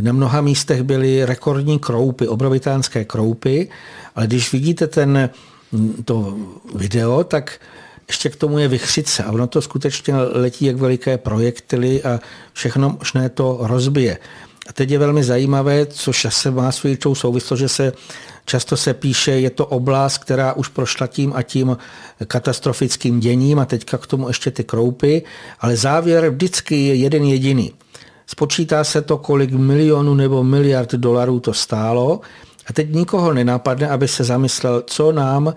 Na mnoha místech byly rekordní kroupy, obrovitánské kroupy, ale když vidíte ten to video, tak ještě k tomu je vychřice a ono to skutečně letí jak veliké projektily a všechno možné to rozbije. A teď je velmi zajímavé, což se má svou souvislost, že se často se píše, je to oblast, která už prošla tím a tím katastrofickým děním a teďka k tomu ještě ty kroupy, ale závěr vždycky je jeden jediný. Spočítá se to, kolik milionů nebo miliard dolarů to stálo a teď nikoho nenapadne, aby se zamyslel, co nám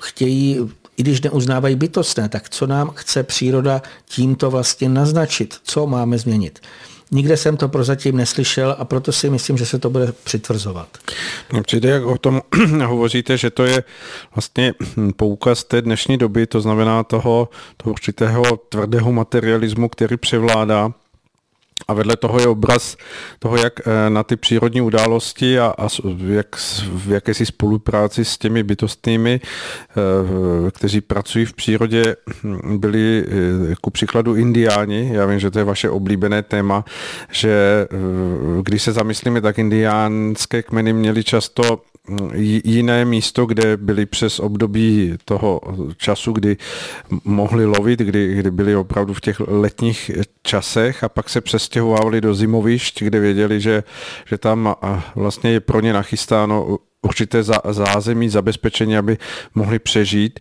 chtějí i když neuznávají bytostné, tak co nám chce příroda tímto vlastně naznačit, co máme změnit. Nikde jsem to prozatím neslyšel a proto si myslím, že se to bude přitvrzovat. Mně přijde, jak o tom hovoříte, že to je vlastně poukaz té dnešní doby, to znamená toho, toho určitého tvrdého materialismu, který převládá a vedle toho je obraz toho, jak eh, na ty přírodní události a, a jak v jakési spolupráci s těmi bytostnými, eh, kteří pracují v přírodě, hm, byli eh, ku příkladu indiáni. Já vím, že to je vaše oblíbené téma, že když se zamyslíme, tak indiánské kmeny měly často jiné místo, kde byli přes období toho času, kdy mohli lovit, kdy, kdy byli opravdu v těch letních časech a pak se přestěhovali do zimovišť, kde věděli, že, že tam vlastně je pro ně nachystáno určité zázemí, zabezpečení, aby mohli přežít.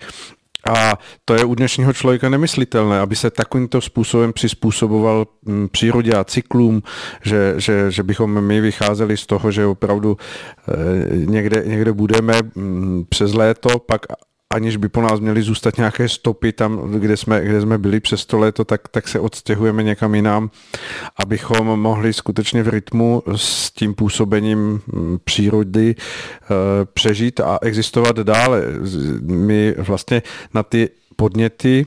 A to je u dnešního člověka nemyslitelné, aby se takovýmto způsobem přizpůsoboval mm, přírodě a cyklům, že, že, že bychom my vycházeli z toho, že opravdu eh, někde, někde budeme mm, přes léto, pak aniž by po nás měly zůstat nějaké stopy tam, kde jsme, kde jsme byli přes to léto, tak, tak se odstěhujeme někam jinam, abychom mohli skutečně v rytmu s tím působením mm, přírody eh, přežít a existovat dále. My vlastně na ty podněty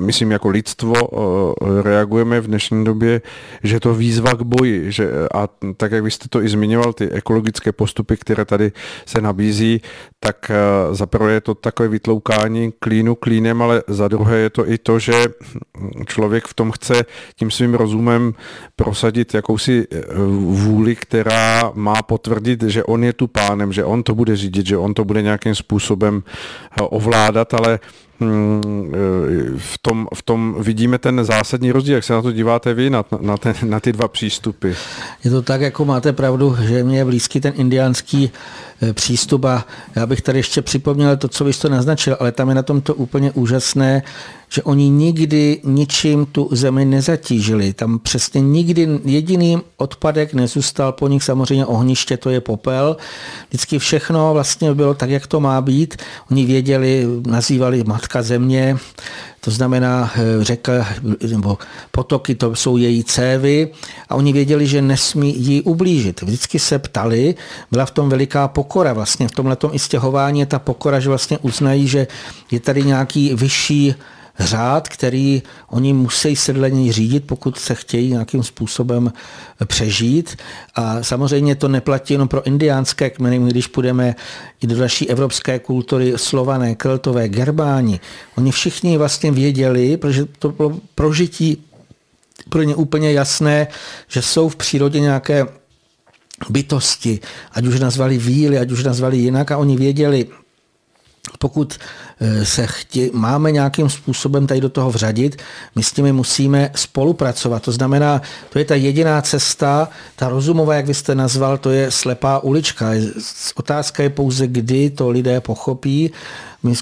myslím, jako lidstvo eh, reagujeme v dnešní době, že to výzva k boji. Že, a tak, jak vy jste to i zmiňoval, ty ekologické postupy, které tady se nabízí, tak eh, za prvé je to takové vytloukání klínu klínem, ale za druhé je to i to, že člověk v tom chce tím svým rozumem prosadit jakousi eh, vůli, která má potvrdit, že on je tu pánem, že on to bude řídit, že on to bude nějakým způsobem ovládat, ale v tom, v tom vidíme ten zásadní rozdíl. Jak se na to díváte vy, na, na, ten, na ty dva přístupy? Je to tak, jako máte pravdu, že mě je blízký ten indiánský eh, přístup a já bych tady ještě připomněl to, co vy jste naznačil, ale tam je na tom to úplně úžasné, že oni nikdy ničím tu zemi nezatížili. Tam přesně nikdy jediným odpadek nezůstal po nich samozřejmě ohniště, to je popel. Vždycky všechno vlastně bylo tak, jak to má být. Oni věděli, nazývali matka země, to znamená eh, řeka nebo potoky, to jsou její cévy a oni věděli, že nesmí jí ublížit. Vždycky se ptali, byla v tom veliká pokora, vlastně v tomhle i stěhování je ta pokora, že vlastně uznají, že je tady nějaký vyšší řád, který oni musí sedleně řídit, pokud se chtějí nějakým způsobem přežít. A samozřejmě to neplatí jenom pro indiánské kmeny, když půjdeme i do další evropské kultury, slované, keltové, gerbáni. Oni všichni vlastně věděli, protože to bylo prožití pro ně úplně jasné, že jsou v přírodě nějaké bytosti, ať už nazvali víly, ať už nazvali jinak a oni věděli, pokud eh, se chtě, máme nějakým způsobem tady do toho vřadit, my s těmi musíme spolupracovat. To znamená, to je ta jediná cesta, ta rozumová, jak vy jste nazval, to je slepá ulička. Otázka je pouze, kdy to lidé pochopí. My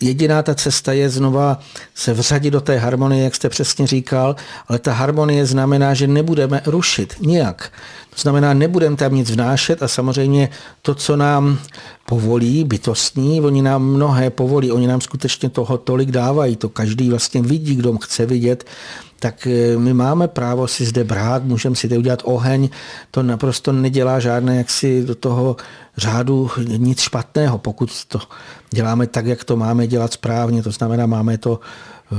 jediná ta cesta je znova se vřadit do té harmonie, jak jste přesně říkal, ale ta harmonie znamená, že nebudeme rušit nijak. To znamená, nebudeme tam nic vnášet a samozřejmě to, co nám povolí, bytostní, oni nám mnohé povolí, oni nám skutečně toho tolik dávají, to každý vlastně vidí, kdo chce vidět, tak eh, my máme právo si zde brát, můžeme si zde udělat oheň, to naprosto nedělá žádné jaksi do toho řádu nic špatného, pokud to děláme tak, jak to máme dělat správně, to znamená, máme to eh,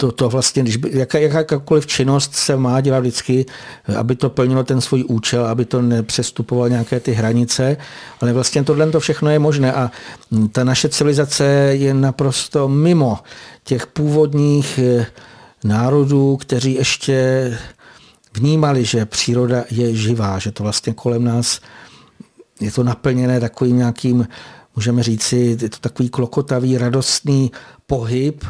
to, to vlastně, když by, jaká, jakákoliv činnost se má dělat vždycky, aby to plnilo ten svůj účel, aby to nepřestupovalo nějaké ty hranice, ale vlastně tohle to všechno je možné a ta naše civilizace je naprosto mimo těch původních eh, národů, kteří ještě vnímali, že příroda je živá, že to vlastně kolem nás je to naplněné takovým nějakým můžeme říci, je to takový klokotavý, radostný pohyb.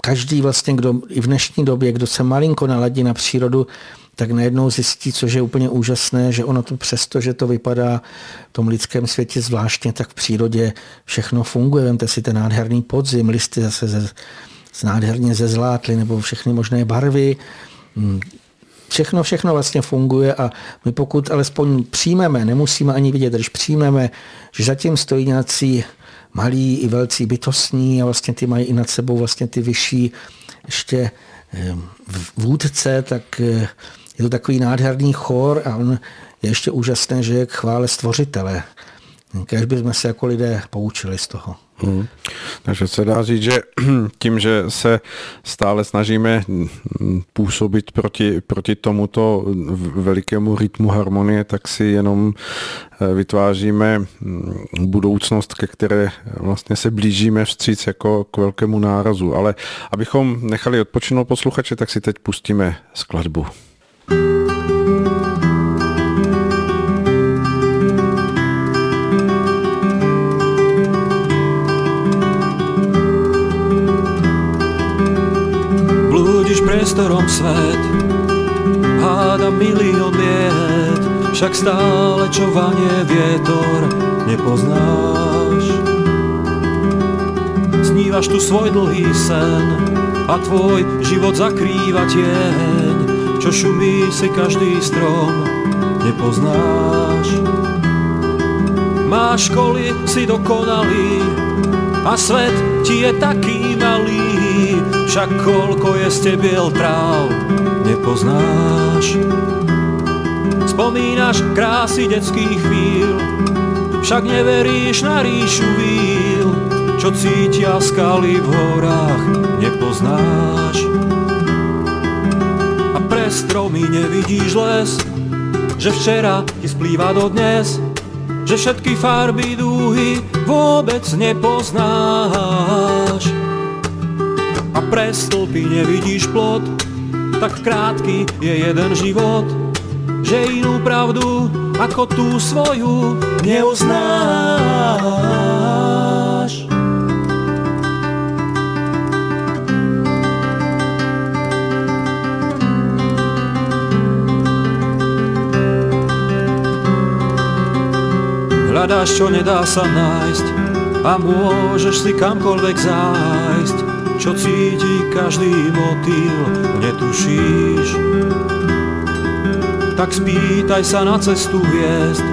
Každý vlastně, kdo i v dnešní době, kdo se malinko naladí na přírodu, tak najednou zjistí, což je úplně úžasné, že ono to přesto, že to vypadá v tom lidském světě zvláštně, tak v přírodě všechno funguje. Vemte si ten nádherný podzim, listy zase ze, z nádherně zezlátly nebo všechny možné barvy. Mm, všechno, všechno vlastně funguje a my pokud alespoň přijmeme, nemusíme ani vidět, když přijmeme, že zatím stojí nějací malí i velcí bytostní a vlastně ty mají i nad sebou vlastně ty vyšší ještě eh, vůdce, tak eh, je to takový nádherný chor a on je ještě úžasné, že je k chvále stvořitele. Kež bychom se jako lidé poučili z toho. Hmm. Takže se dá říct, že tím, že se stále snažíme působit proti, proti tomuto velikému rytmu harmonie, tak si jenom eh, vytváříme budoucnost, ke které vlastně se blížíme vstříc jako k velkému nárazu. Ale abychom nechali odpočinout posluchače, tak si teď pustíme skladbu. Priestorom svet Háda milión vied Však stále čo vanie vietor nepoznáš. Snívaš tu svoj dlhý sen A tvoj život zakrýva tieň Čo šumí si každý strom nepoznáš. Máš školy, si dokonalý A svet ti je taký malý však koľko je stebiel tráv nepoznáš. Spomínaš krásy detských chvíľ, však neveríš na ríšu víl, čo cítia skaly v horách nepoznáš. A pre stromy nevidíš les, že včera ti splýva do dnes, že všetky farby dúhy vôbec nepoznáš pre stĺpy nevidíš plot, tak krátky je jeden život, že inú pravdu ako tú svoju neuznáš. Hľadáš, čo nedá sa nájsť a môžeš si kamkoľvek zájsť čo cíti každý motýl, netušíš. Tak spýtaj sa na cestu hviezd,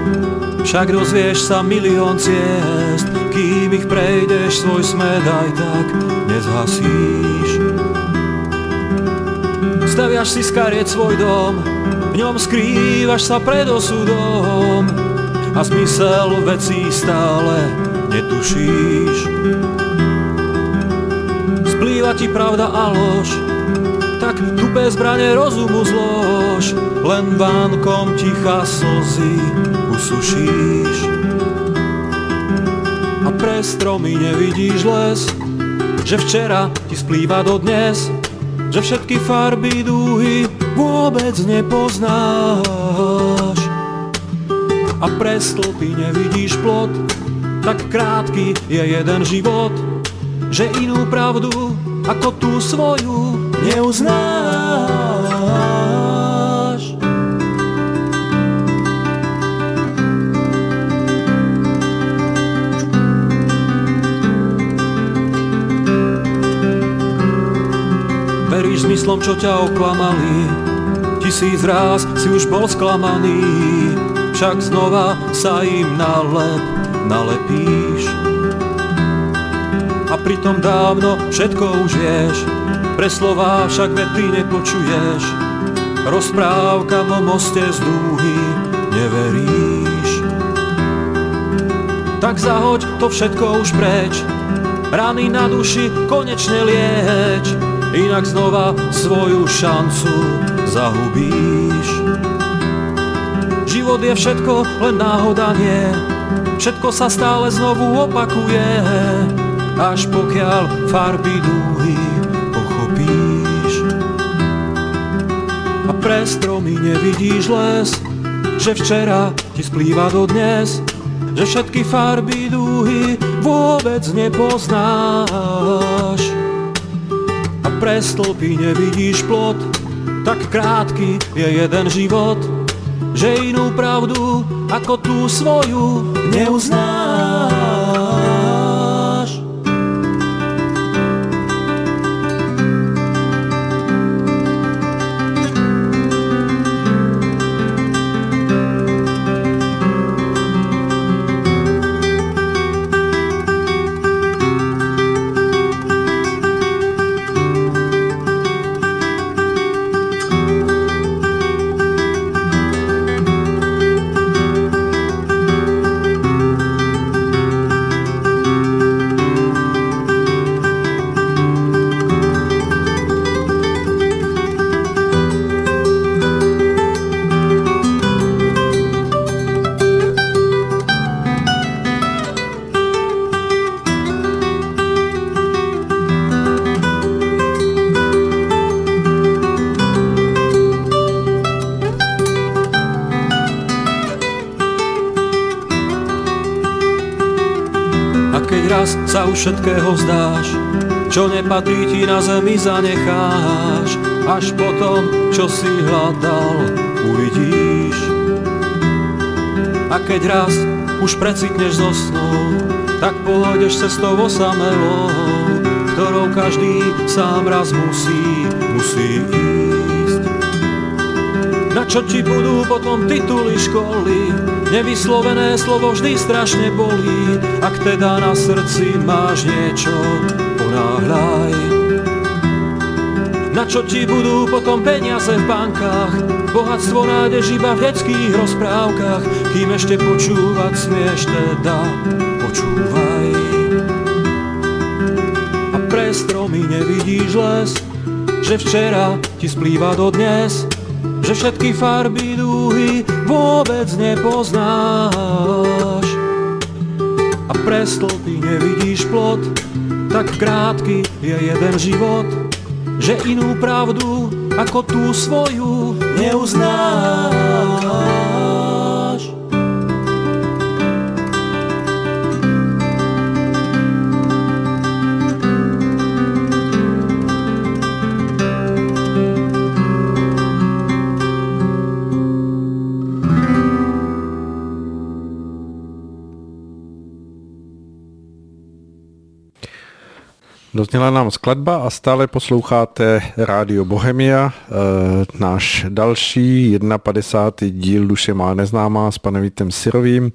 však dozvieš sa milión ciest, kým ich prejdeš, svoj smed aj tak nezhasíš. Staviaš si z kariet svoj dom, v ňom skrývaš sa pred osudom a zmysel vecí stále netušíš splýva ti pravda a lož, tak tupé zbranie rozumu zlož, len vánkom ticha slzy usušíš. A pre stromy nevidíš les, že včera ti splýva do dnes, že všetky farby dúhy vôbec nepoznáš. A pre stĺpy nevidíš plot, tak krátky je jeden život, že inú pravdu ako tú svoju neuznáš. Veríš zmyslom, čo ťa oklamali, tisíc ráz si už bol sklamaný, však znova sa im na lep nalepíš a pritom dávno všetko už vieš, pre slová však vety nepočuješ, rozprávka o moste z dúhy neveríš. Tak zahoď to všetko už preč, rany na duši konečne lieč, inak znova svoju šancu zahubíš. Život je všetko, len náhoda nie, všetko sa stále znovu opakuje, až pokiaľ farby dúhy pochopíš. A pre stromy nevidíš les, že včera ti splýva do dnes, že všetky farby dúhy vôbec nepoznáš. A pre stĺpy nevidíš plot, tak krátky je jeden život, že inú pravdu ako tú svoju neuznáš. Sa už všetkého vzdáš, čo nepatrí ti na zemi zanecháš, až potom, čo si hľadal, uvidíš. A keď raz už precitneš zo snu, tak pôjdeš cestou osamelou, ktorou každý sám raz musí, musí ísť. Na čo ti budú potom tituly školy, Nevyslovené slovo vždy strašne bolí, ak teda na srdci máš niečo, ponáhľaj. Na čo ti budú potom peniaze v bankách, bohatstvo nájdeš iba v detských rozprávkach, kým ešte počúvať smieš teda, počúvaj. A pre stromy nevidíš les, že včera ti splýva do dnes, že všetky farby dúhy vôbec nepoznáš. A pre stĺpy nevidíš plot, tak krátky je jeden život, že inú pravdu ako tú svoju neuznáš. Dozněla nám skladba a stále posloucháte Rádio Bohemia, e, náš další 51. díl Duše má neznámá s panem Vítem Sirovým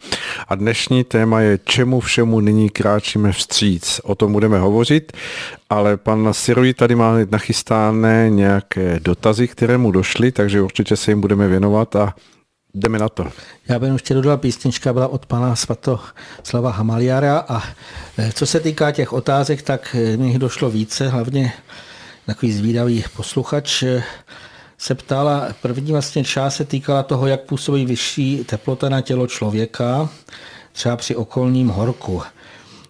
a dnešní téma je Čemu všemu nyní kráčíme vstříc. O tom budeme hovořit, ale pan Sirový tady má nachystány nějaké dotazy, které mu došly, takže určitě se jim budeme věnovat a Jdeme na to. Já bych ještě dodal písnička, byla od pana Slava Hamaliara a eh, co se týká těch otázek, tak eh, mi jich došlo více, hlavně takový zvídavý posluchač eh, se ptala, první vlastně část se týkala toho, jak působí vyšší teplota na tělo člověka, třeba při okolním horku.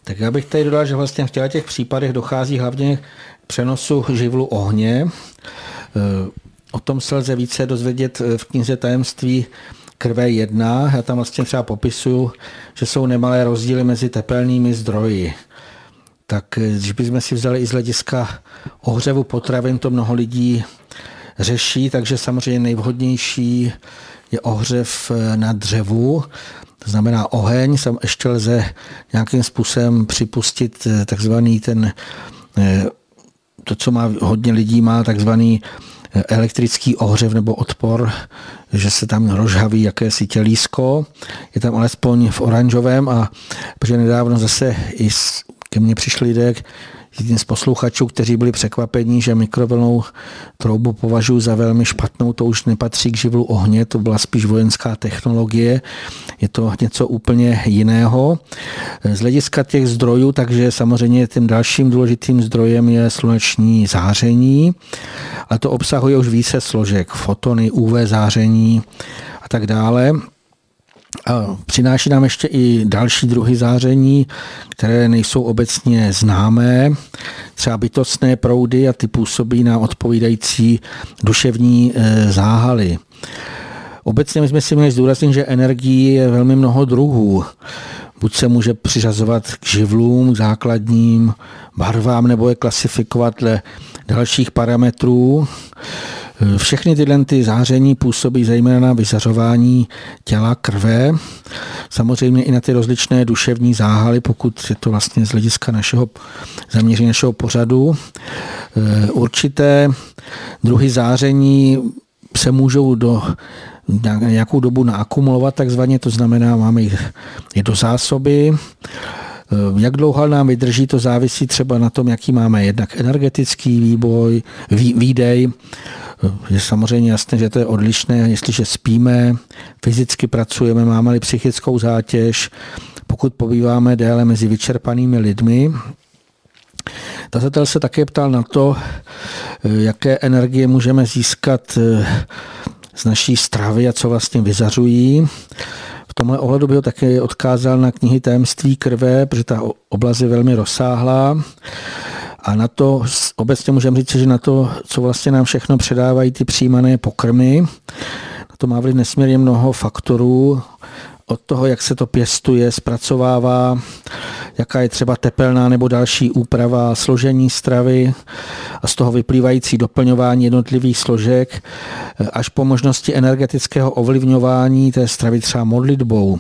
Tak já bych tady dodal, že vlastně v těch případech dochází hlavně k přenosu živlu ohně. O tom se lze více dozvědět v knize Tajemství krve 1. Já tam vlastně třeba popisuju, že jsou nemalé rozdíly mezi tepelnými zdroji. Tak když bychom si vzali i z hlediska ohřevu potravin, to mnoho lidí řeší, takže samozřejmě nejvhodnější je ohřev na dřevu, to znamená oheň, sam ještě lze nějakým způsobem připustit takzvaný ten, eh, to, co má hodně lidí, má takzvaný elektrický ohřev nebo odpor, že se tam rozhaví jakési tělísko. Je tam alespoň v oranžovém a protože nedávno zase i ke mně přišli lidé, jeden z posluchačů, kteří byli překvapení, že mikrovlnou troubu považuji za velmi špatnou, to už nepatří k živlu ohně, to byla spíš vojenská technologie, je to něco úplně jiného. Z hlediska těch zdrojů, takže samozřejmě tím dalším důležitým zdrojem je sluneční záření, ale to obsahuje už více složek, fotony, UV záření a tak dále. A přináší nám ještě i další druhy záření, které nejsou obecně známé, třeba bytostné proudy a ty působí na odpovídající duševní e, záhaly. Obecně my jsme si měli zdůraznit, že energií je velmi mnoho druhů. Buď se může přiřazovat k živlům, k základním barvám, nebo je klasifikovat dle dalších parametrů. Všechny tyhle ty záření působí zejména na vyzařování těla krve, samozřejmě i na ty rozličné duševní záhaly, pokud je to vlastně z hlediska našeho zaměření našeho pořadu. Určité druhy záření se můžou do nějakou dobu naakumulovat, takzvaně, to znamená, máme je do zásoby. Jak dlouho nám vydrží, to závisí třeba na tom, jaký máme jednak energetický výboj, vý, výdej. Je samozřejmě jasné, že to je odlišné, jestliže spíme, fyzicky pracujeme, máme-li psychickou zátěž, pokud pobýváme déle mezi vyčerpanými lidmi, Tazatel se také ptal na to, jaké energie můžeme získat z naší stravy a co vlastně vyzařují. V tomhle ohledu bych ho také odkázal na knihy Tajemství krve, protože ta oblast je velmi rozsáhlá. A na to obecně můžeme říct, že na to, co vlastně nám všechno předávají ty přijímané pokrmy, na to má vliv nesmírně mnoho faktorů, od toho, jak se to pěstuje, zpracovává, jaká je třeba tepelná nebo další úprava složení stravy a z toho vyplývající doplňování jednotlivých složek, až po možnosti energetického ovlivňování té stravy třeba modlitbou.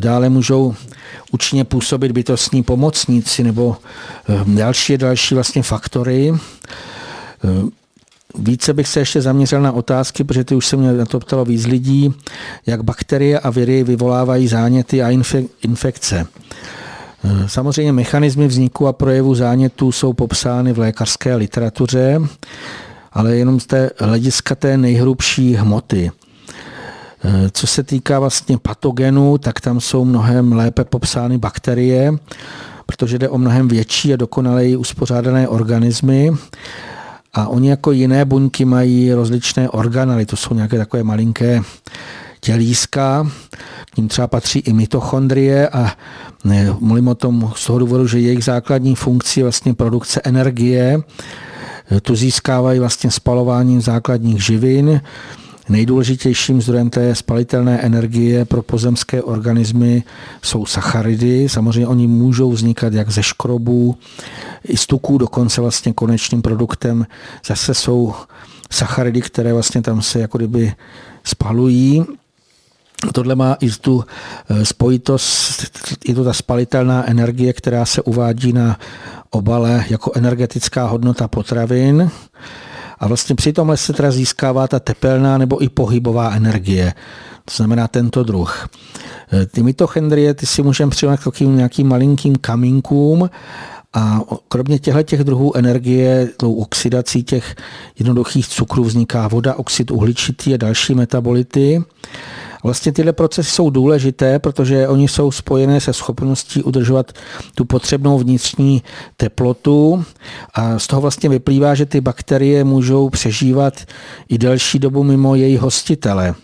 Dále můžou účinně působit bytostní pomocníci nebo eh, další další vlastně faktory. Více bych se ještě zaměřil na otázky, protože ty už se mě na to ptalo víc lidí, jak bakterie a viry vyvolávají záněty a infekce. Eh, samozřejmě mechanismy vzniku a projevu zánětů jsou popsány v lékařské literatuře, ale jenom z té hlediska té nejhrubší hmoty. Eh, co se týká vlastně patogenů, tak tam jsou mnohem lépe popsány bakterie, protože jde o mnohem větší a dokonaleji uspořádané organismy. A oni jako jiné buňky mají rozličné organely, to jsou nějaké takové malinké tělíska, k ním třeba patří i mitochondrie a mluvím o tom z toho důvodu, že jejich základní funkcí je vlastně produkce energie, tu získávají vlastně spalováním základních živin, Nejdůležitějším zdrojem té spalitelné energie pro pozemské organismy jsou sacharidy. Samozřejmě oni můžou vznikat jak ze škrobů, i z tuků, dokonce vlastně konečným produktem zase jsou sacharidy, které vlastně tam se jako kdyby spalují. Tohle má i tu eh, spojitost, je to ta spalitelná energie, která se uvádí na obale jako energetická hodnota potravin. A vlastně při tomhle se teda získává ta tepelná nebo i pohybová energie. To znamená tento druh. E, ty mitochondrie, ty si můžeme přijímat k nějakým malinkým kamínkům a kromě těchto těch druhů energie, tou oxidací těch jednoduchých cukrů vzniká voda, oxid uhličitý a další metabolity. Vlastně tyhle procesy jsou důležité, protože oni jsou spojené se schopností udržovat tu potřebnou vnitřní teplotu a z toho vlastně vyplývá, že ty bakterie můžou přežívat i delší dobu mimo její hostitele.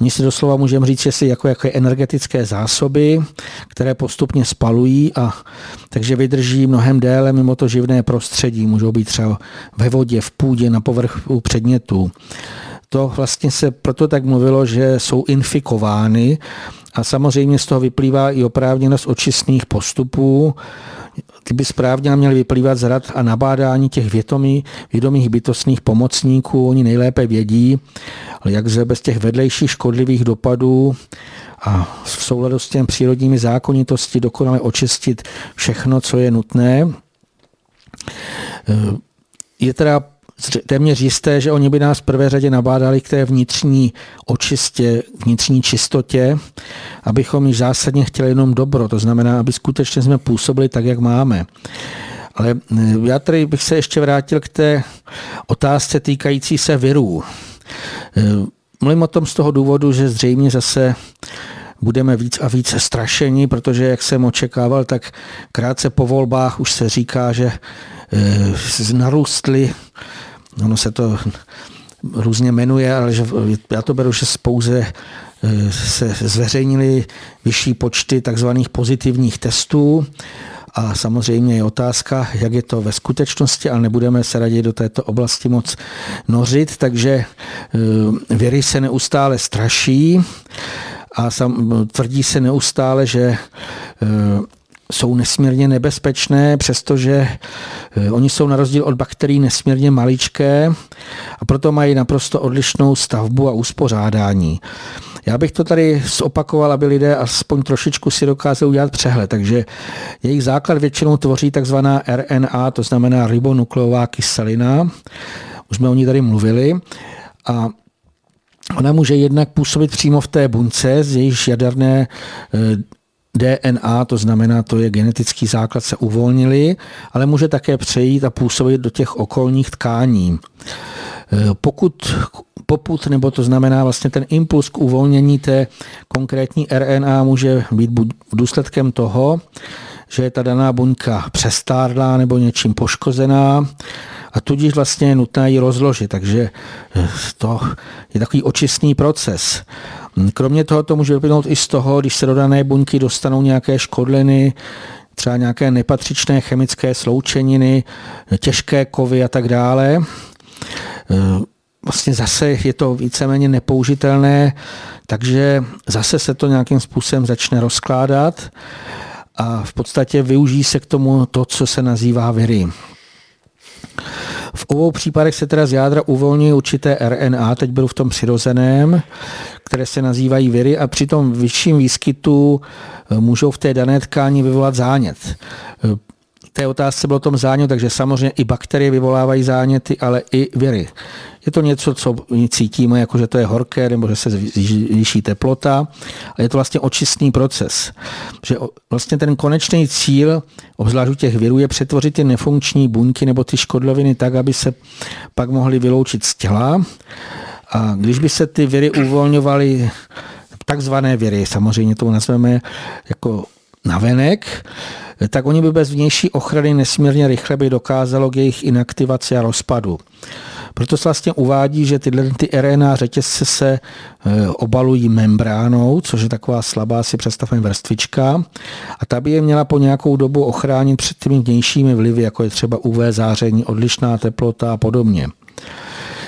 Oni si doslova můžeme říct, že si jako, jako energetické zásoby, které postupně spalují a takže vydrží mnohem déle mimo to živné prostředí. Můžou být třeba ve vodě, v půdě, na povrchu předmětů to vlastně se proto tak mluvilo, že jsou infikovány a samozřejmě z toho vyplývá i oprávněnost očistných postupů, ty by správně měly vyplývat z rad a nabádání těch vědomí, vědomých bytostných pomocníků. Oni nejlépe vědí, ale jak se bez těch vedlejších škodlivých dopadů a v souladu s těmi přírodními zákonitosti dokonale očistit všechno, co je nutné. Je teda téměř jisté, že oni by nás v prvé řadě nabádali k té vnitřní očistě, vnitřní čistotě, abychom již zásadně chtěli jenom dobro, to znamená, aby skutečně jsme působili tak, jak máme. Ale eh, já tady bych se ještě vrátil k té otázce týkající se virů. Eh, mluvím o tom z toho důvodu, že zřejmě zase budeme víc a víc strašení, protože, jak jsem očekával, tak krátce po volbách už se říká, že e, narůstly ono se to různě jmenuje, ale že já to beru, že pouze e, se zveřejnili vyšší počty takzvaných pozitivních testů. A samozřejmě je otázka, jak je to ve skutečnosti, ale nebudeme se raději do této oblasti moc nořit, takže eh, věry se neustále straší a sam, tvrdí se neustále, že eh, jsou nesmírně nebezpečné, přestože eh, oni jsou na rozdíl od bakterií nesmírně maličké a proto mají naprosto odlišnou stavbu a uspořádání. Já bych to tady zopakoval, aby lidé aspoň trošičku si dokázali udělat přehled. Takže jejich základ většinou tvoří takzvaná RNA, to znamená ribonukleová kyselina. Už jsme o ní tady mluvili. A Ona může jednak působit přímo v té bunce, z jejíž jaderné eh, DNA, to znamená, to je genetický základ, se uvolnili, ale může také přejít a působit do těch okolních tkání. Eh, pokud poput, nebo to znamená vlastně ten impuls k uvolnění té konkrétní RNA může být buď důsledkem toho, že je ta daná buňka přestárlá nebo něčím poškozená a tudíž vlastně je nutné ji rozložit. Takže eh, to je takový očistný proces. Kromě toho to může vyplynout i z toho, když se do dané buňky dostanou nějaké škodliny, třeba nějaké nepatřičné chemické sloučeniny, těžké kovy a tak dále. Eh, vlastně zase je to víceméně nepoužitelné, takže zase se to nějakým způsobem začne rozkládat a v podstatě využijí se k tomu to, co se nazývá viry. V obou případech se teda z jádra uvolňují určité RNA, teď byl v tom přirozeném, které se nazývají viry a při tom vyšším výskytu eh, můžou v té dané tkáni vyvolat zánět. Eh, té otázce bylo tom zánět, takže samozřejmě i bakterie vyvolávají záněty, ale i viry. Je to něco, co cítíme, jako že to je horké nebo že se zvýší teplota. A je to vlastně očistný proces. Že vlastně ten konečný cíl, obzvlášť u těch virů, je přetvořit ty nefunkční buňky nebo ty škodloviny tak, aby se pak mohly vyloučit z těla. A když by se ty viry uvolňovaly, takzvané viry, samozřejmě to nazveme jako navenek, tak oni by bez vnější ochrany nesmírně rychle by dokázalo k jejich inaktivaci a rozpadu. Proto se vlastně uvádí, že tyhle ty RNA řetězce se e, obalují membránou, což je taková slabá si představme vrstvička a ta by je měla po nějakou dobu ochránit před těmi vnějšími vlivy, jako je třeba UV záření, odlišná teplota a podobně.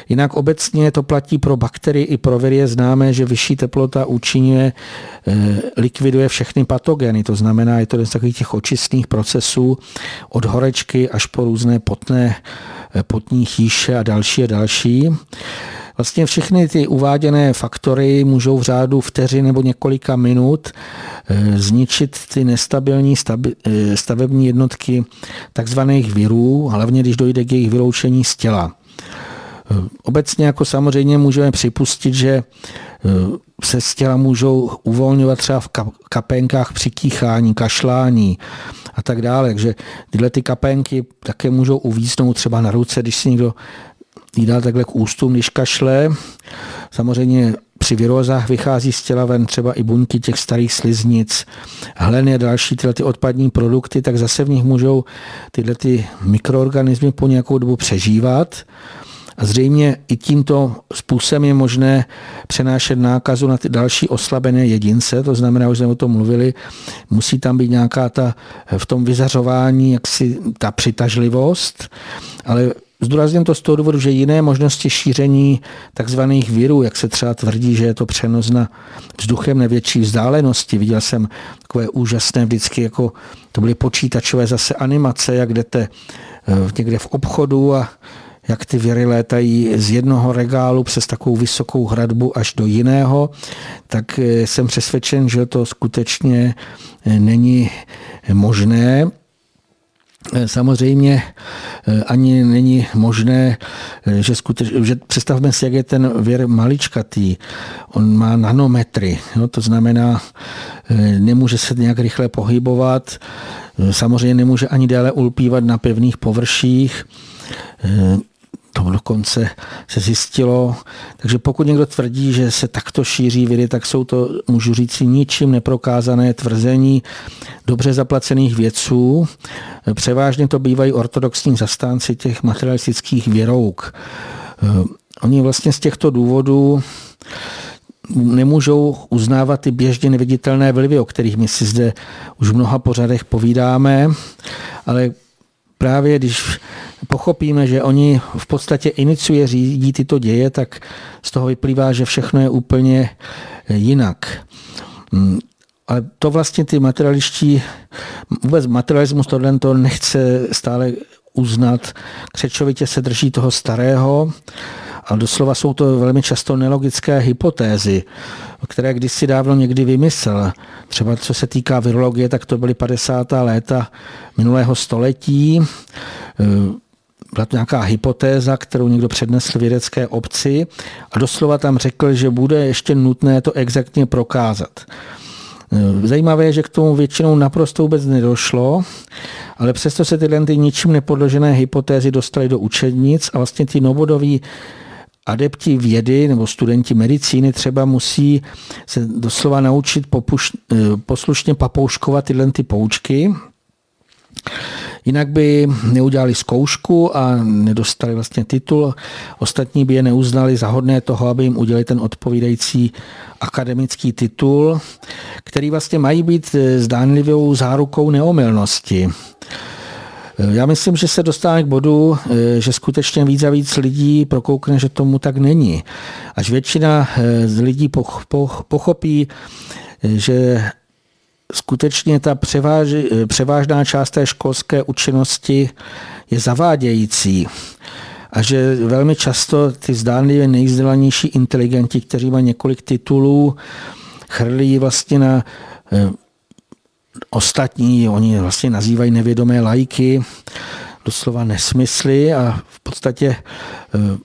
Jinak obecně to platí pro bakterie i pro viry. Je známé, že vyšší teplota účinně eh, likviduje všechny patogeny. To znamená, je to jeden z takových těch očistných procesů od horečky až po různé potné, eh, potní chýše a další a další. Vlastně všechny ty uváděné faktory můžou v řádu vteřin nebo několika minut eh, zničit ty nestabilní stavební jednotky takzvaných virů, hlavně když dojde k jejich vyloučení z těla. Obecně jako samozřejmě můžeme připustit, že e, se z těla můžou uvolňovat třeba v kapenkách při kýchání, kašlání a tak dále. Takže tyhle ty kapenky také můžou uvíznout třeba na ruce, když si někdo jí dá takhle k ústům, když kašle. Samozřejmě při virózách vychází z těla ven třeba i buňky těch starých sliznic, hleny a další tyhle ty odpadní produkty, tak zase v nich můžou tyhle ty mikroorganismy po nějakou dobu přežívat a zřejmě i tímto způsobem je možné přenášet nákazu na ty další oslabené jedince, to znamená, už jsme o tom mluvili, musí tam být nějaká ta v tom vyzařování, jaksi ta přitažlivost, ale Zdůrazním to z toho důvodu, že jiné možnosti šíření takzvaných virů, jak se třeba tvrdí, že je to přenos na vzduchem nevětší vzdálenosti. Viděl jsem takové úžasné vždycky, jako to byly počítačové zase animace, jak jdete eh, někde v obchodu a jak ty věry létají z jednoho regálu přes takovou vysokou hradbu až do jiného, tak eh, jsem přesvědčen, že to skutečně eh, není možné. Eh, samozřejmě ani není možné, že, skuteč, že představme si, jak je ten věr maličkatý. On má nanometry, jo, to znamená, nemůže se nějak rychle pohybovat, samozřejmě nemůže ani déle ulpívat na pevných površích, to dokonce se zjistilo. Takže pokud někdo tvrdí, že se takto šíří viry, tak jsou to, můžu říct, ničím neprokázané tvrzení dobře zaplacených vědců. Převážně to bývají ortodoxní zastánci těch materialistických věrouk. Eh, oni vlastně z těchto důvodů nemůžou uznávat ty běžně neviditelné vlivy, o kterých my si zde už v mnoha pořadech povídáme. ale právě když pochopíme, že oni v podstatě iniciuje, řídí tyto děje, tak z toho vyplývá, že všechno je úplně jinak. Mm, ale to vlastně ty materialiští, vůbec materialismus tohle to nechce stále uznat, křečovitě se drží toho starého, a doslova jsou to velmi často nelogické hypotézy, které kdysi dávno někdy vymyslel. Třeba co se týká virologie, tak to byly 50. léta minulého století. Byla to nějaká hypotéza, kterou někdo přednesl vědecké obci a doslova tam řekl, že bude ještě nutné to exaktně prokázat. Zajímavé je, že k tomu většinou naprosto vůbec nedošlo, ale přesto se tyhle ty ničím nepodložené hypotézy dostaly do učebnic a vlastně ty novodoví adepti vědy nebo studenti medicíny třeba musí se doslova naučit popuš, eh, poslušně papouškovat tyhle ty poučky, Jinak by neudělali zkoušku a nedostali vlastně titul. Ostatní by je neuznali za hodné toho, aby jim udělali ten odpovídající akademický titul, který vlastně mají být eh, zdánlivou zárukou neomylnosti. Já myslím, že se dostáváme k bodu, eh, že skutečně víc a víc lidí prokoukne, že tomu tak není. Až většina eh, z lidí pochopí, eh, že skutečně ta převáž, převážná část té školské učenosti je zavádějící a že velmi často ty zdánlivě nejvzdělanější inteligenti, kteří mají několik titulů, chrlí vlastně na ostatní, oni vlastně nazývají nevědomé lajky, doslova nesmysly a v podstatě eh,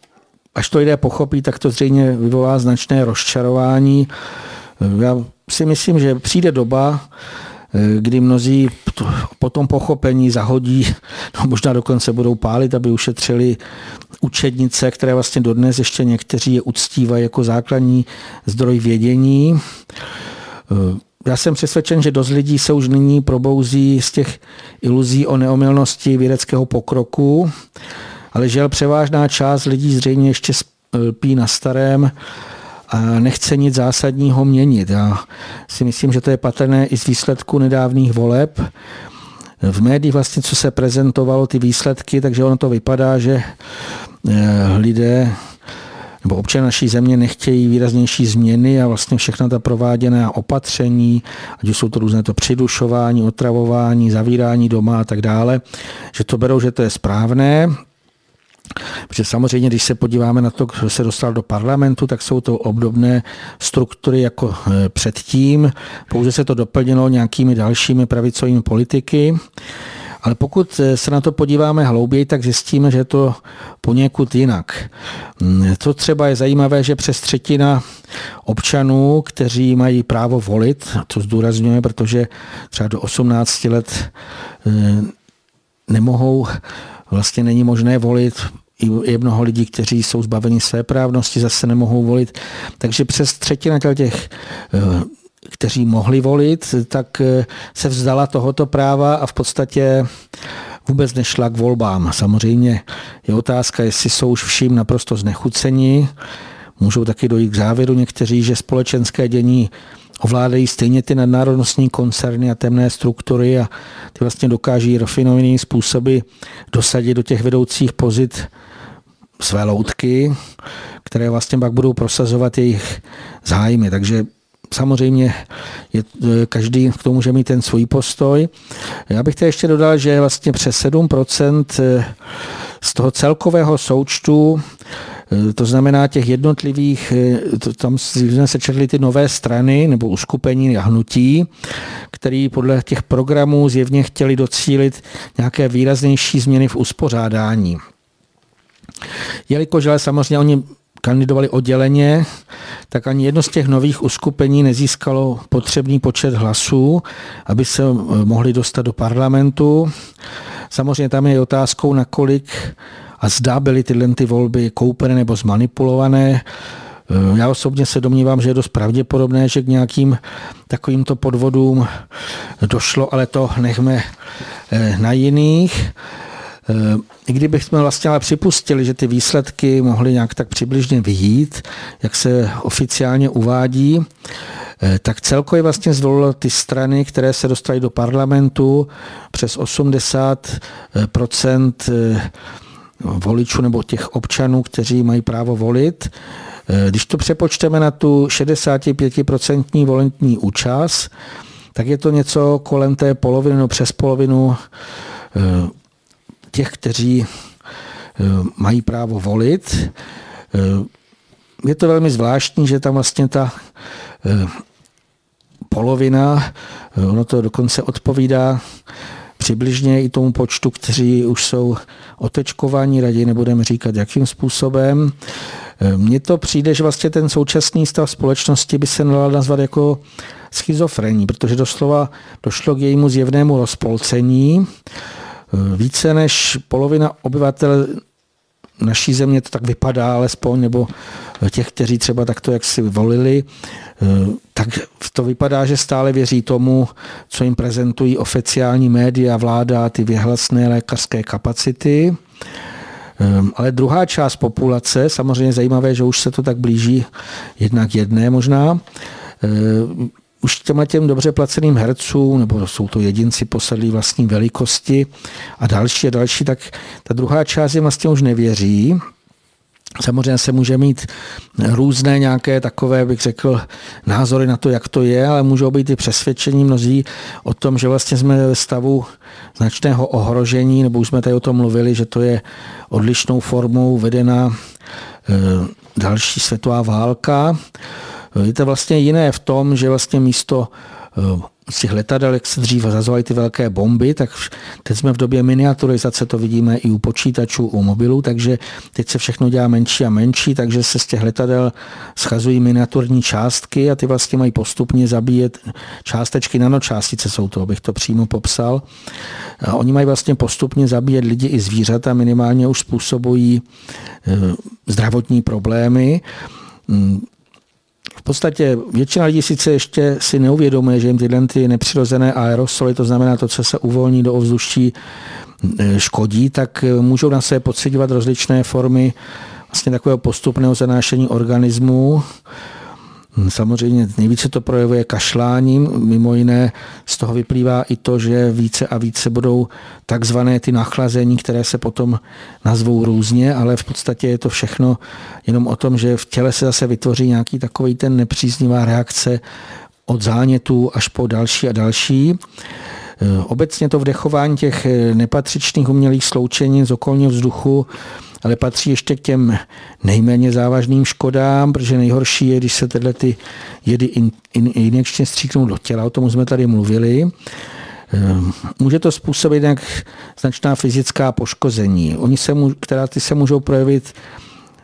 až to lidé pochopí, tak to zřejmě vyvolá značné rozčarování. Eh, já si myslím, že přijde doba, eh, kdy mnozí po tom pochopení zahodí, no možná dokonce budou pálit, aby ušetřili učednice, které vlastně dodnes ještě někteří je uctívají jako základní zdroj vědění. Já jsem přesvědčen, že dost lidí se už nyní probouzí z těch iluzí o neomylnosti vědeckého pokroku, ale žel převážná část lidí zřejmě ještě spí na starém a nechce nic zásadního měnit. Já si myslím, že to je patrné i z výsledku nedávných voleb. V médiích vlastně, co se prezentovalo, ty výsledky, takže ono to vypadá, že eh, lidé nebo občané naší země nechtějí výraznější změny a vlastně všechna ta prováděná opatření, ať už jsou to různé to přidušování, otravování, zavírání doma a tak dále, že to berou, že to je správné, Protože samozřejmě, když se podíváme na to, kdo se dostal do parlamentu, tak jsou to obdobné struktury jako e, předtím. Pouze se to doplnilo nějakými dalšími pravicovými politiky. Ale pokud se na to podíváme hlouběji, tak zjistíme, že je to poněkud jinak. To třeba je zajímavé, že přes třetina občanů, kteří mají právo volit, to zdůrazňujeme, protože třeba do 18 let eh, nemohou, vlastně není možné volit, je mnoho lidí, kteří jsou zbaveni své právnosti, zase nemohou volit. Takže přes třetina těch eh, kteří mohli volit, tak eh, se vzdala tohoto práva a v podstatě vůbec nešla k volbám. Samozřejmě je otázka, jestli jsou už vším naprosto znechuceni. Můžou taky dojít k závěru někteří, že společenské dění ovládají stejně ty nadnárodnostní koncerny a temné struktury a ty vlastně dokáží rafinovanými způsoby dosadit do těch vedoucích pozit své loutky, které vlastně pak budou prosazovat jejich zájmy. Takže samozřejmě je, každý k tomu může mít ten svůj postoj. Já bych tady ještě dodal, že vlastně přes 7% e, z toho celkového součtu to znamená těch jednotlivých, tam jsme se četli ty nové strany nebo uskupení a hnutí, které podle těch programů zjevně chtěli docílit nějaké výraznější změny v uspořádání. Jelikož ale samozřejmě oni kandidovali odděleně, tak ani jedno z těch nových uskupení nezískalo potřebný počet hlasů, aby se eh, mohli dostat do parlamentu. Samozřejmě tam je otázkou, nakolik a zda byly tyhle ty volby koupené nebo zmanipulované. Eh, já osobně se domnívám, že je dost pravděpodobné, že k nějakým takovýmto podvodům došlo, ale to nechme eh, na jiných. I kdybychom vlastně ale připustili, že ty výsledky mohly nějak tak přibližně vyjít, jak se oficiálně uvádí, tak celkově vlastně zvolilo ty strany, které se dostaly do parlamentu přes 80 voličů nebo těch občanů, kteří mají právo volit. Když to přepočteme na tu 65% volentní účast, tak je to něco kolem té poloviny, no přes polovinu eh, těch, kteří eh, mají právo volit. Eh, je to velmi zvláštní, že tam vlastně ta polovina, ono to dokonce odpovídá přibližně i tomu počtu, kteří už jsou otečkovaní, raději nebudeme říkat, jakým způsobem. Mně to přijde, že vlastně ten současný stav společnosti by se dal nazvat jako schizofrení, protože doslova došlo k jejímu zjevnému rozpolcení. Více než polovina obyvatel naší země to tak vypadá alespoň, nebo těch, kteří třeba takto jak si volili, tak to vypadá, že stále věří tomu, co jim prezentují oficiální média, vláda, ty věhlasné lékařské kapacity. Ale druhá část populace, samozřejmě zajímavé, že už se to tak blíží jednak jedné možná, už těma těm dobře placeným hercům, nebo jsou to jedinci posadlí vlastní velikosti a další a další, tak ta druhá část jim vlastně už nevěří. Samozřejmě se může mít různé nějaké takové, bych řekl, názory na to, jak to je, ale můžou být i přesvědčení mnozí o tom, že vlastně jsme ve stavu značného ohrožení, nebo už jsme tady o tom mluvili, že to je odlišnou formou vedena eh, další světová válka. Je to vlastně jiné v tom, že vlastně místo eh, z těch letadel, jak se dříve zazovaly ty velké bomby, tak teď jsme v době miniaturizace, to vidíme i u počítačů, u mobilů, takže teď se všechno dělá menší a menší, takže se z těch letadel schazují miniaturní částky a ty vlastně mají postupně zabíjet částečky, nanočástice jsou to, abych to přímo popsal. A oni mají vlastně postupně zabíjet lidi i zvířata, minimálně už způsobují eh, zdravotní problémy hmm, v podstatě většina lidí sice ještě si neuvědomuje, že jim tyhle ty nepřirozené aerosoly, to znamená to, co se uvolní do ovzduší, e, škodí, tak e, můžou na sebe pocitovat rozličné formy vlastně takového postupného zanášení organismu, Hm, samozřejmě nejvíce to projevuje kašláním, mimo jiné z toho vyplývá i to, že více a více budou takzvané ty nachlazení, které se potom nazvou různě, ale v podstatě je to všechno jenom o tom, že v těle se zase vytvoří nějaký takový ten nepříznivá reakce od zánětů až po další a další. Obecně to vdechování těch nepatřičných umělých sloučení z okolního vzduchu ale patří ještě k těm nejméně závažným škodám, protože nejhorší je, když se tyhle ty jedy in, in, injekčně stříknou do těla, o tom jsme tady mluvili. Ehm, může to způsobit nějak značná fyzická poškození, Oni se, která ty se můžou projevit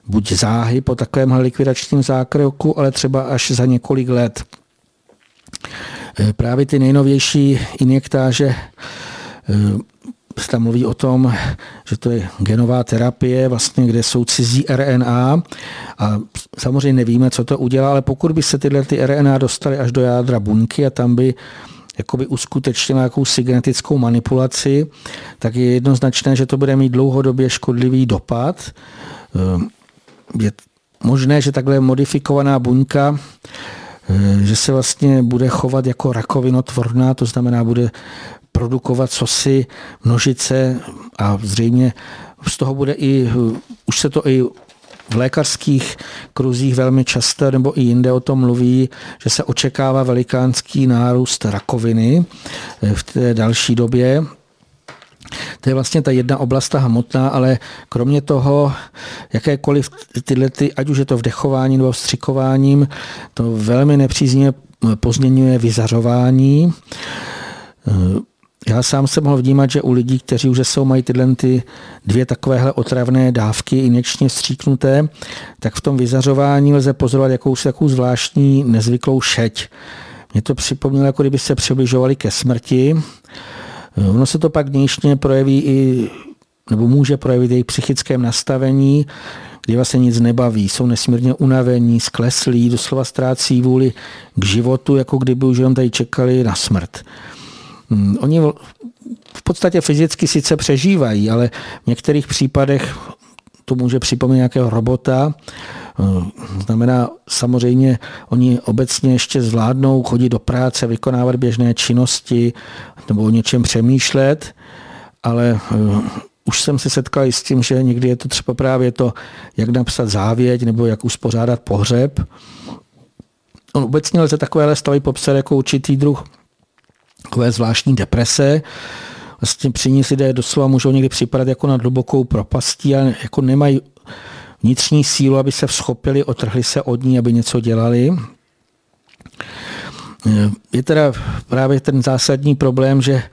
buď záhy po takovémhle likvidačním zákroku, ale třeba až za několik let. Ehm, právě ty nejnovější injektáže ehm, se tam mluví o tom, že to je genová terapie, vlastně, kde jsou cizí RNA a samozřejmě nevíme, co to udělá, ale pokud by se tyhle ty RNA dostaly až do jádra buňky a tam by jakoby uskutečnila jakousi genetickou manipulaci, tak je jednoznačné, že to bude mít dlouhodobě škodlivý dopad. Ehm, je možné, že takhle modifikovaná buňka ehm, že se vlastně bude chovat jako rakovinotvorná, to znamená, bude produkovat cosi, množice a zřejmě z toho bude i, už se to i v lékařských kruzích velmi často nebo i jinde o tom mluví, že se očekává velikánský nárůst rakoviny v té další době. To je vlastně ta jedna oblast, ta hmotná, ale kromě toho, jakékoliv tyhle, ty, ať už je to vdechování nebo vstřikováním, to velmi nepříznivě pozměňuje vyzařování. Já sám jsem mohl vnímat, že u lidí, kteří už jsou mají tyhle ty dvě takovéhle otravné dávky injekčně stříknuté, tak v tom vyzařování lze pozorovat jakousi takovou zvláštní nezvyklou šeť. Mě to připomnělo, jako kdyby se přibližovali ke smrti. Ono se to pak dnešně projeví i, nebo může projevit i psychickém nastavení, kdy vlastně nic nebaví, jsou nesmírně unavení, skleslí, doslova ztrácí vůli k životu, jako kdyby už jenom tady čekali na smrt. Hmm, oni v podstatě fyzicky sice přežívají, ale v některých případech to může připomínat nějakého robota. Znamená, samozřejmě oni obecně ještě zvládnou chodit do práce, vykonávat běžné činnosti nebo o něčem přemýšlet, ale už jsem se setkal i s tím, že někdy je to třeba právě to, jak napsat závěť nebo jak uspořádat pohřeb. On obecně lze takovéhle stavy popsat jako určitý druh takové zvláštní deprese. Vlastně při ní lidé doslova můžou někdy připadat jako na hlubokou propastí a jako nemají vnitřní sílu, aby se vzchopili, otrhli se od ní, aby něco dělali. Je teda právě ten zásadní problém, že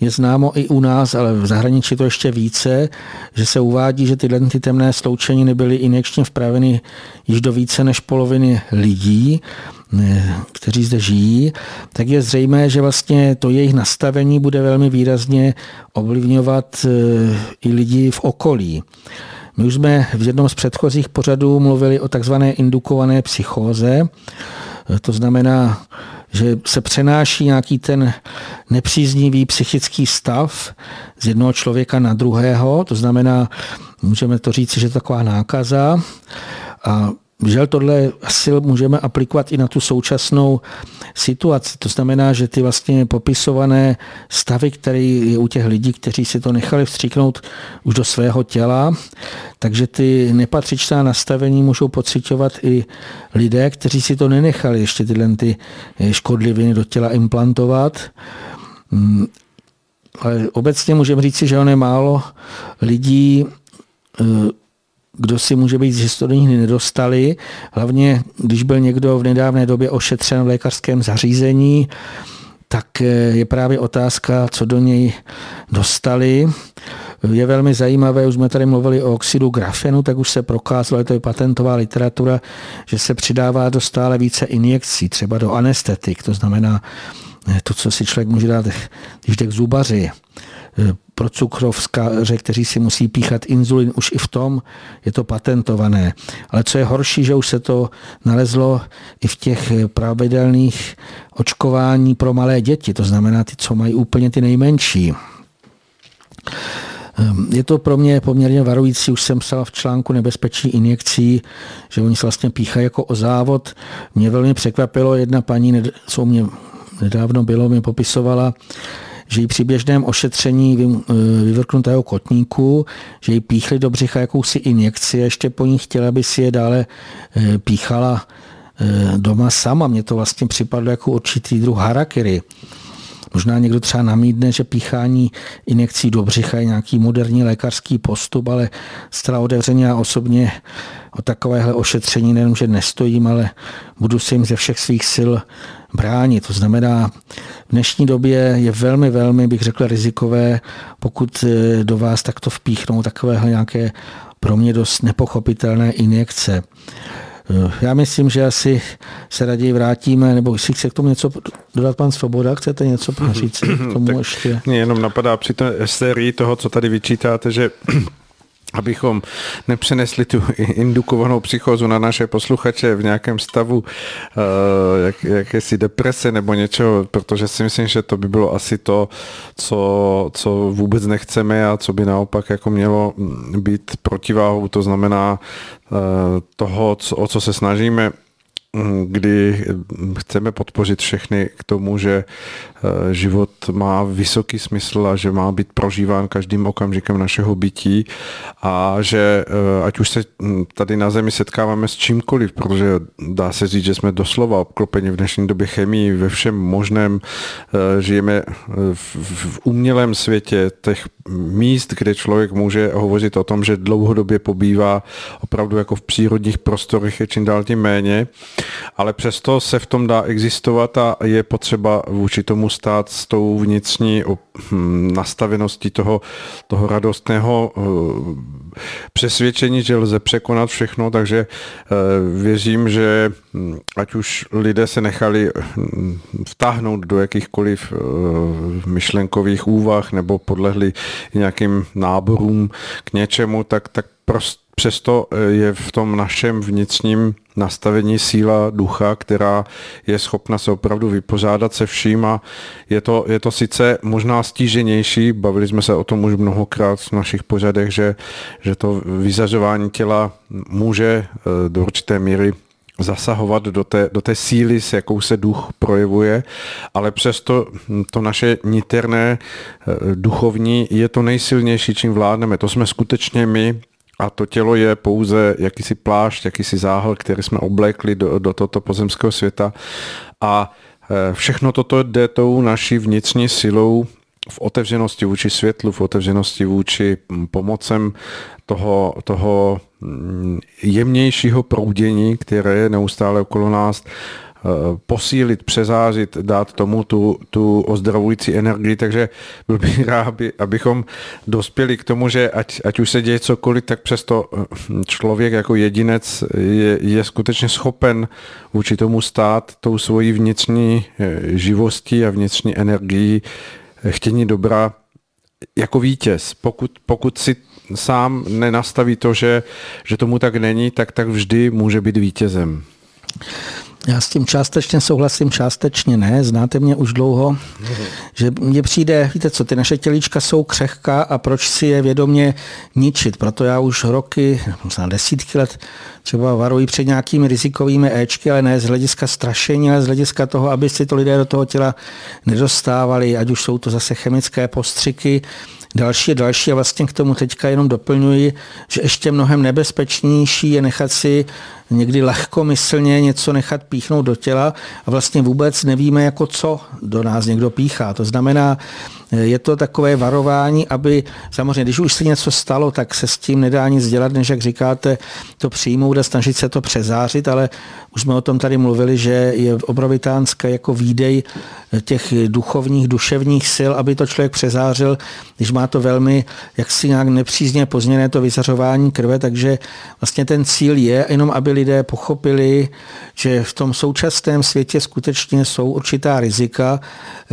je známo i u nás, ale v zahraničí to ještě více, že se uvádí, že tyhle ty temné sloučeniny byly injekčně vpraveny již do více než poloviny lidí, kteří zde žijí, tak je zřejmé, že vlastně to jejich nastavení bude velmi výrazně ovlivňovat eh, i lidi v okolí. My už jsme v jednom z předchozích pořadů mluvili o takzvané indukované psychóze. To znamená, že se přenáší nějaký ten nepříznivý psychický stav z jednoho člověka na druhého. To znamená, můžeme to říct, že je to taková nákaza. A Žel tohle asi můžeme aplikovat i na tu současnou situaci. To znamená, že ty vlastně popisované stavy, které je u těch lidí, kteří si to nechali vstříknout už do svého těla, takže ty nepatřičná nastavení můžou pocitovat i lidé, kteří si to nenechali ještě tyhle ty škodliviny do těla implantovat. Hmm, ale obecně můžeme říci, že on je málo lidí, eh, kdo si může být z historií nedostali. Hlavně, když byl někdo v nedávné době ošetřen v lékařském zařízení, tak eh, je právě otázka, co do něj dostali. Je velmi zajímavé, už jsme tady mluvili o oxidu grafenu, tak už se prokázalo, to je patentová literatura, že se přidává do stále více injekcí, třeba do anestetik, to znamená eh, to, co si člověk může dát, když jde k zubaři, eh, pro cukrovskaře, kteří si musí píchat inzulin, už i v tom je to patentované. Ale co je horší, že už se to nalezlo i v těch pravidelných očkování pro malé děti, to znamená ty, co mají úplně ty nejmenší. Ehm, je to pro mě poměrně varující, už jsem psal v článku nebezpečí injekcí, že oni se vlastně píchají jako o závod. Mě velmi překvapilo, jedna paní, co mě nedávno bylo, mi popisovala, že jí při běžném ošetření eh, vyvrknutého kotníku, že jí píchli do břicha jakousi injekci a ještě po ní chtěla, aby si je dále eh, píchala eh, doma sama. Mně to vlastně připadlo jako určitý druh harakiri. Možná někdo třeba namídne, že píchání injekcí do břicha je nějaký moderní lékařský postup, ale zcela otevřeně a osobně o takovéhle ošetření nejenom, že nestojím, ale budu se jim ze všech svých sil bránit. To znamená, v dnešní době je velmi, velmi, bych řekl, rizikové, pokud eh, do vás takto vpíchnou takovéhle nějaké pro mě dost nepochopitelné injekce. Eh, já myslím, že asi se raději vrátíme, nebo jestli chce k tomu něco dodat pan Svoboda, chcete něco říct k tomu ještě? Mě jenom napadá při té sérii toho, co tady vyčítáte, že abychom nepřenesli tu indukovanou psychózu na naše posluchače v nějakém stavu uh, jak, jakési deprese nebo něčeho, protože si myslím, že to by bylo asi to, co, co vůbec nechceme a co by naopak jako mělo být protiváhou, to znamená uh, toho, co, o co se snažíme kdy chceme podpořit všechny k tomu, že eh, život má vysoký smysl a že má být prožíván každým okamžikem našeho bytí a že eh, ať už se hm, tady na zemi setkáváme s čímkoliv, protože dá se říct, že jsme doslova obklopeni v dnešní době chemii ve všem možném, eh, žijeme v, v umělém světě těch míst, kde člověk může hovořit o tom, že dlouhodobě pobývá opravdu jako v přírodních prostorech je čím dál tím méně ale přesto se v tom dá existovat a je potřeba vůči tomu stát s tou vnitřní hm, nastaveností toho, toho radostného eh, přesvědčení, že lze překonat všechno, takže eh, věřím, že hm, ať už lidé se nechali hm, vtáhnout do jakýchkoliv eh, myšlenkových úvah nebo podlehli nějakým náborům k něčemu, tak, tak přesto eh, je v tom našem vnitřním nastavení síla ducha, která je schopna se opravdu vypořádat se vším a je to, je to sice možná stíženější, bavili jsme se o tom už mnohokrát v našich pořadech, že, že to vyzařování těla může eh, do určité míry zasahovat do té, do té síly, s jakou se duch projevuje, ale přesto to naše niterné eh, duchovní je to nejsilnější, čím vládneme. To jsme skutečně my a to tělo je pouze jakýsi plášť, jakýsi záhel, který jsme oblekli do, do tohoto pozemského světa. A eh, všechno toto jde tou naší vnitřní silou v otevřenosti vůči světlu, v otevřenosti vůči pomocem toho, toho jemnějšího proudění, které je neustále okolo nás, posílit, přezářit, dát tomu tu, tu ozdravující energii, takže byl bych rád, aby, abychom dospěli k tomu, že ať, ať už se děje cokoliv, tak přesto hm, člověk jako jedinec je, je skutečně schopen vůči tomu stát tou svojí vnitřní eh, živostí a vnitřní energií chtění dobra jako vítěz. Pokud, pokud si sám nenastaví to, že, že tomu tak není, tak tak vždy může být vítězem. Já s tím částečně souhlasím, částečně ne. Znáte mě už dlouho, že mně přijde, víte co, ty naše tělíčka jsou křehká a proč si je vědomě ničit. Proto já už roky, možná desítky let třeba varuji před nějakými rizikovými éčky, ale ne z hlediska strašení, ale z hlediska toho, aby si to lidé do toho těla nedostávali, ať už jsou to zase chemické postřiky, další a další a vlastně k tomu teďka jenom doplňuji, že ještě mnohem nebezpečnější je nechat si někdy lehkomyslně něco nechat píchnout do těla a vlastně vůbec nevíme, jako co do nás někdo píchá. To znamená, je to takové varování, aby samozřejmě, když už se něco stalo, tak se s tím nedá nic dělat, než jak říkáte, to přijmout a snažit se to přezářit, ale už jsme o tom tady mluvili, že je obrovitánské jako výdej těch duchovních, duševních sil, aby to člověk přezářil, když má to velmi jaksi nějak nepřízně pozměné to vyzařování krve, takže vlastně ten cíl je jenom, aby lidé pochopili, že v tom současném světě skutečně jsou určitá rizika,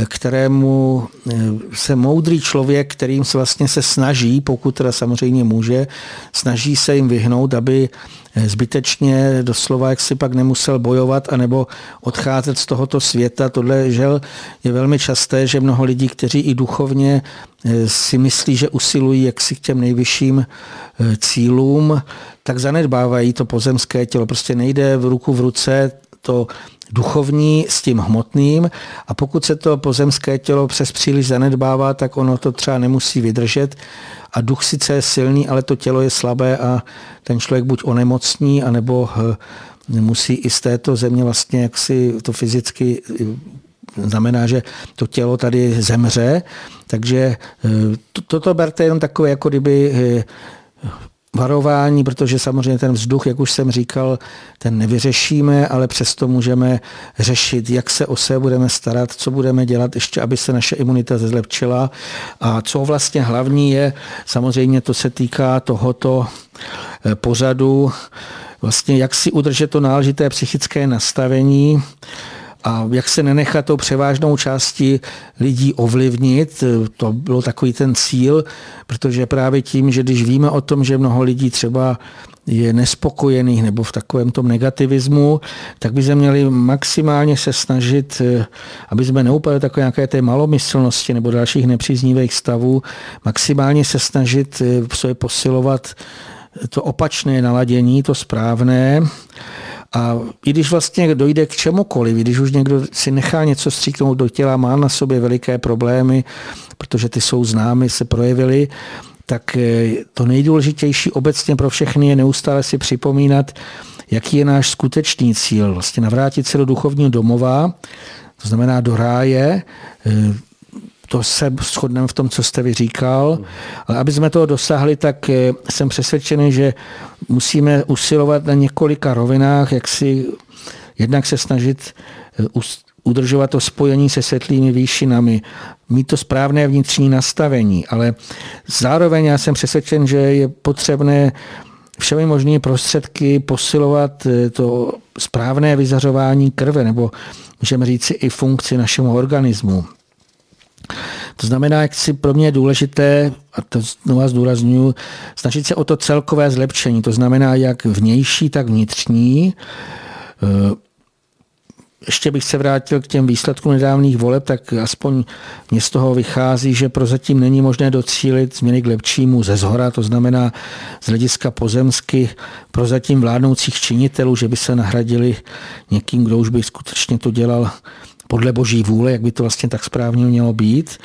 kterému eh, se moudrý člověk, kterým se vlastně se snaží, pokud teda samozřejmě může, snaží se jim vyhnout, aby zbytečně doslova, jak si pak nemusel bojovat anebo odcházet z tohoto světa. Tohle žel je velmi časté, že mnoho lidí, kteří i duchovně eh, si myslí, že usilují jaksi k těm nejvyšším eh, cílům, tak zanedbávají to pozemské tělo. Prostě nejde v ruku v ruce to duchovní s tím hmotným a pokud se to pozemské tělo přes příliš zanedbává, tak ono to třeba nemusí vydržet a duch sice je silný, ale to tělo je slabé a ten člověk buď onemocní, anebo eh, musí i z této země vlastně jaksi to fyzicky eh, znamená, že to tělo tady zemře, takže eh, toto berte jenom takové, jako kdyby varování, protože samozřejmě ten vzduch, jak už jsem říkal, ten nevyřešíme, ale přesto můžeme řešit, jak se o sebe budeme starat, co budeme dělat ještě, aby se naše imunita zlepšila. A co vlastně hlavní je, samozřejmě to se týká tohoto eh, pořadu, vlastně jak si udržet to náležité psychické nastavení, a jak se nenechat tou převážnou části lidí ovlivnit, to bylo takový ten cíl, protože právě tím, že když víme o tom, že mnoho lidí třeba je nespokojených nebo v takovém tom negativismu, tak by se měli maximálně se snažit, aby jsme neupadli takové nějaké té malomyslnosti nebo dalších nepříznivých stavů, maximálně se snažit v sobě posilovat to opačné naladění, to správné, a i když vlastně dojde k čemukoliv, když už někdo si nechá něco stříknout do těla, má na sobě veliké problémy, protože ty jsou známy, se projevily, tak eh, to nejdůležitější obecně pro všechny je neustále si připomínat, jaký je náš skutečný cíl. Vlastně navrátit se do duchovního domova, to znamená do ráje, eh, to se shodneme v tom, co jste vy říkal. Ale aby jsme toho dosáhli, tak eh, jsem přesvědčený, že musíme usilovat na několika rovinách, jak si jednak se snažit eh, udržovat to spojení se světlými výšinami, mít to správné vnitřní nastavení, ale zároveň já jsem přesvědčen, že je potřebné všemi možnými prostředky posilovat eh, to správné vyzařování krve, nebo můžeme říci i funkci našemu organismu. To znamená, jak si pro mě je důležité, a to znovu zdůraznuju, snažit se o to celkové zlepšení, to znamená jak vnější, tak vnitřní. Eh, ještě bych se vrátil k těm výsledkům nedávných voleb, tak aspoň mě z toho vychází, že prozatím není možné docílit změny k lepšímu ze zhora, to znamená z hlediska pozemsky prozatím vládnoucích činitelů, že by se nahradili někým, kdo už by skutečně to dělal podle boží vůle, jak by to vlastně tak správně mělo být,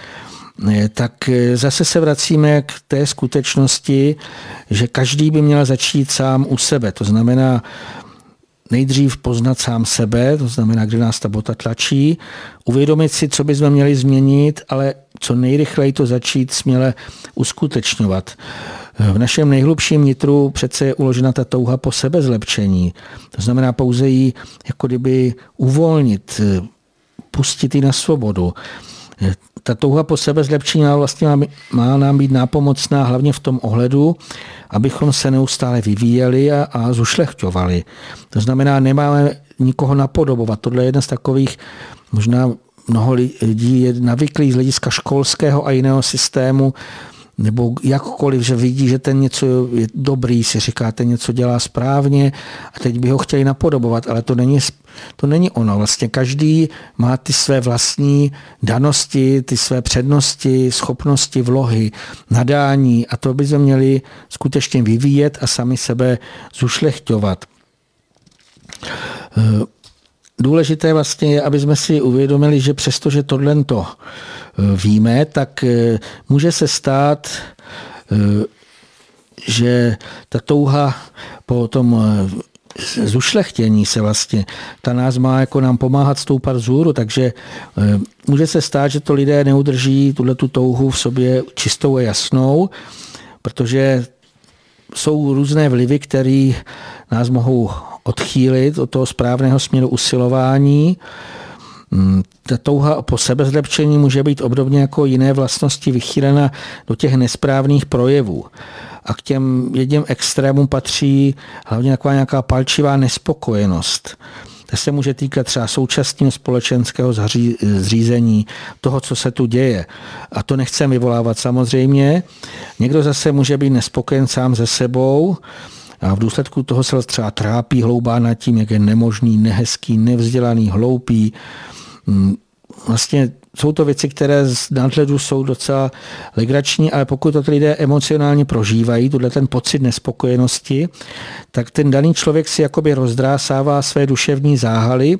eh, tak eh, zase se vracíme k té skutečnosti, že každý by měl začít sám u sebe. To znamená nejdřív poznat sám sebe, to znamená, kde nás ta bota tlačí, uvědomit si, co bychom měli změnit, ale co nejrychleji to začít směle uskutečňovat. V našem nejhlubším nitru přece je uložena ta touha po sebezlepšení. To znamená pouze ji jako kdyby uvolnit, pustit ji na svobodu. Ta touha po sebe zlepšení vlastně má, má nám být nápomocná hlavně v tom ohledu, abychom se neustále vyvíjeli a, a zušlechťovali. To znamená, nemáme nikoho napodobovat. Tohle je jeden z takových, možná mnoho lidí je navyklých z hlediska školského a jiného systému, nebo jakkoliv, že vidí, že ten něco je dobrý, si říká, ten něco dělá správně a teď by ho chtěli napodobovat, ale to není, to není ono. Vlastně každý má ty své vlastní danosti, ty své přednosti, schopnosti, vlohy, nadání a to by se měli skutečně vyvíjet a sami sebe zušlechťovat. Důležité vlastně je, aby jsme si uvědomili, že přestože tohle to eh, víme, tak eh, může se stát, eh, že ta touha po tom zušlechtění se vlastně, ta nás má jako nám pomáhat stoupat vzhůru, takže může se stát, že to lidé neudrží tuhle tu touhu v sobě čistou a jasnou, protože jsou různé vlivy, které nás mohou odchýlit od toho správného směru usilování. Mm, ta touha po sebezlepšení může být obdobně jako jiné vlastnosti vychýlena do těch nesprávných projevů. A k těm jedním extrémům patří hlavně taková nějaká palčivá nespokojenost. To se může týkat třeba současného společenského zřízení, toho, co se tu děje. A to nechceme vyvolávat samozřejmě. Někdo zase může být nespokojen sám se sebou, a v důsledku toho se třeba trápí, hloubá nad tím, jak je nemožný, nehezký, nevzdělaný, hloupý. Mm, vlastně jsou to věci, které z nadhledu jsou docela legrační, ale pokud to lidé emocionálně prožívají, tuhle ten pocit nespokojenosti, tak ten daný člověk si jakoby rozdrásává své duševní záhaly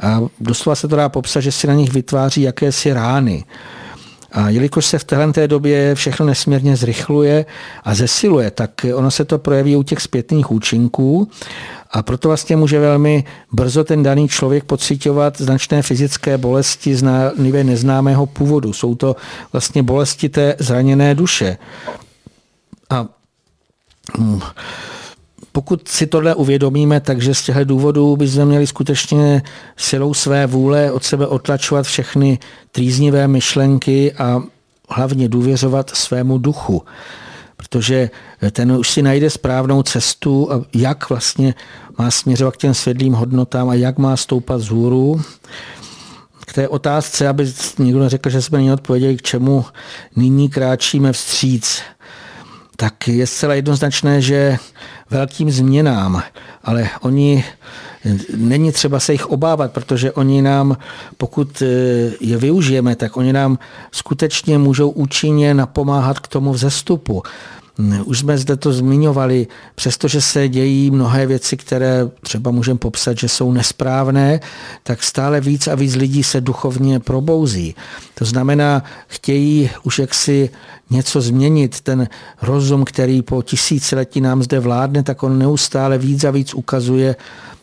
a doslova se to dá popsat, že si na nich vytváří jakési rány. A jelikož se v téhle době všechno nesmírně zrychluje a zesiluje, tak ono se to projeví u těch zpětných účinků a proto vlastně může velmi brzo ten daný člověk pocitovat značné fyzické bolesti z neznámého původu. Jsou to vlastně bolesti té zraněné duše. A hm, pokud si tohle uvědomíme, takže z těchto důvodů bychom měli skutečně silou své vůle od sebe otlačovat všechny trýznivé myšlenky a hlavně důvěřovat svému duchu. Protože ten už si najde správnou cestu, jak vlastně má směřovat k těm světlým hodnotám a jak má stoupat z hůru. K té otázce, aby někdo neřekl, že jsme neodpověděli, k čemu nyní kráčíme vstříc tak je zcela jednoznačné, že velkým změnám, ale oni není třeba se jich obávat, protože oni nám, pokud eh, je využijeme, tak oni nám skutečně můžou účinně napomáhat k tomu vzestupu. Už jsme zde to zmiňovali, přestože se dějí mnohé věci, které třeba můžeme popsat, že jsou nesprávné, tak stále víc a víc lidí se duchovně probouzí. To znamená, chtějí už jaksi něco změnit. Ten rozum, který po tisíciletí nám zde vládne, tak on neustále víc a víc ukazuje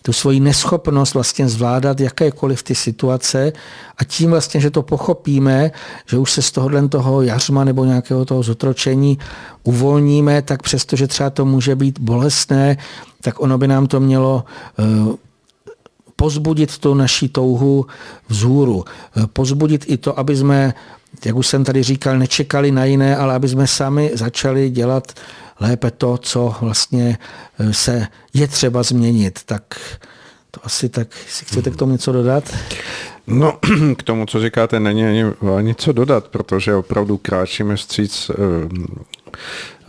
tu svoji neschopnost vlastně zvládat jakékoliv ty situace a tím vlastně, že to pochopíme, že už se z tohohle toho jařma nebo nějakého toho zotročení uvolníme, tak přesto, že třeba to může být bolestné, tak ono by nám to mělo eh, pozbudit tu naší touhu vzhůru. Eh, pozbudit i to, aby jsme, jak už jsem tady říkal, nečekali na jiné, ale aby jsme sami začali dělat lépe to, co vlastně eh, se je třeba změnit. Tak to asi tak, si chcete k tomu něco dodat? No, k tomu, co říkáte, není ani, ani co dodat, protože opravdu kráčíme stříc eh,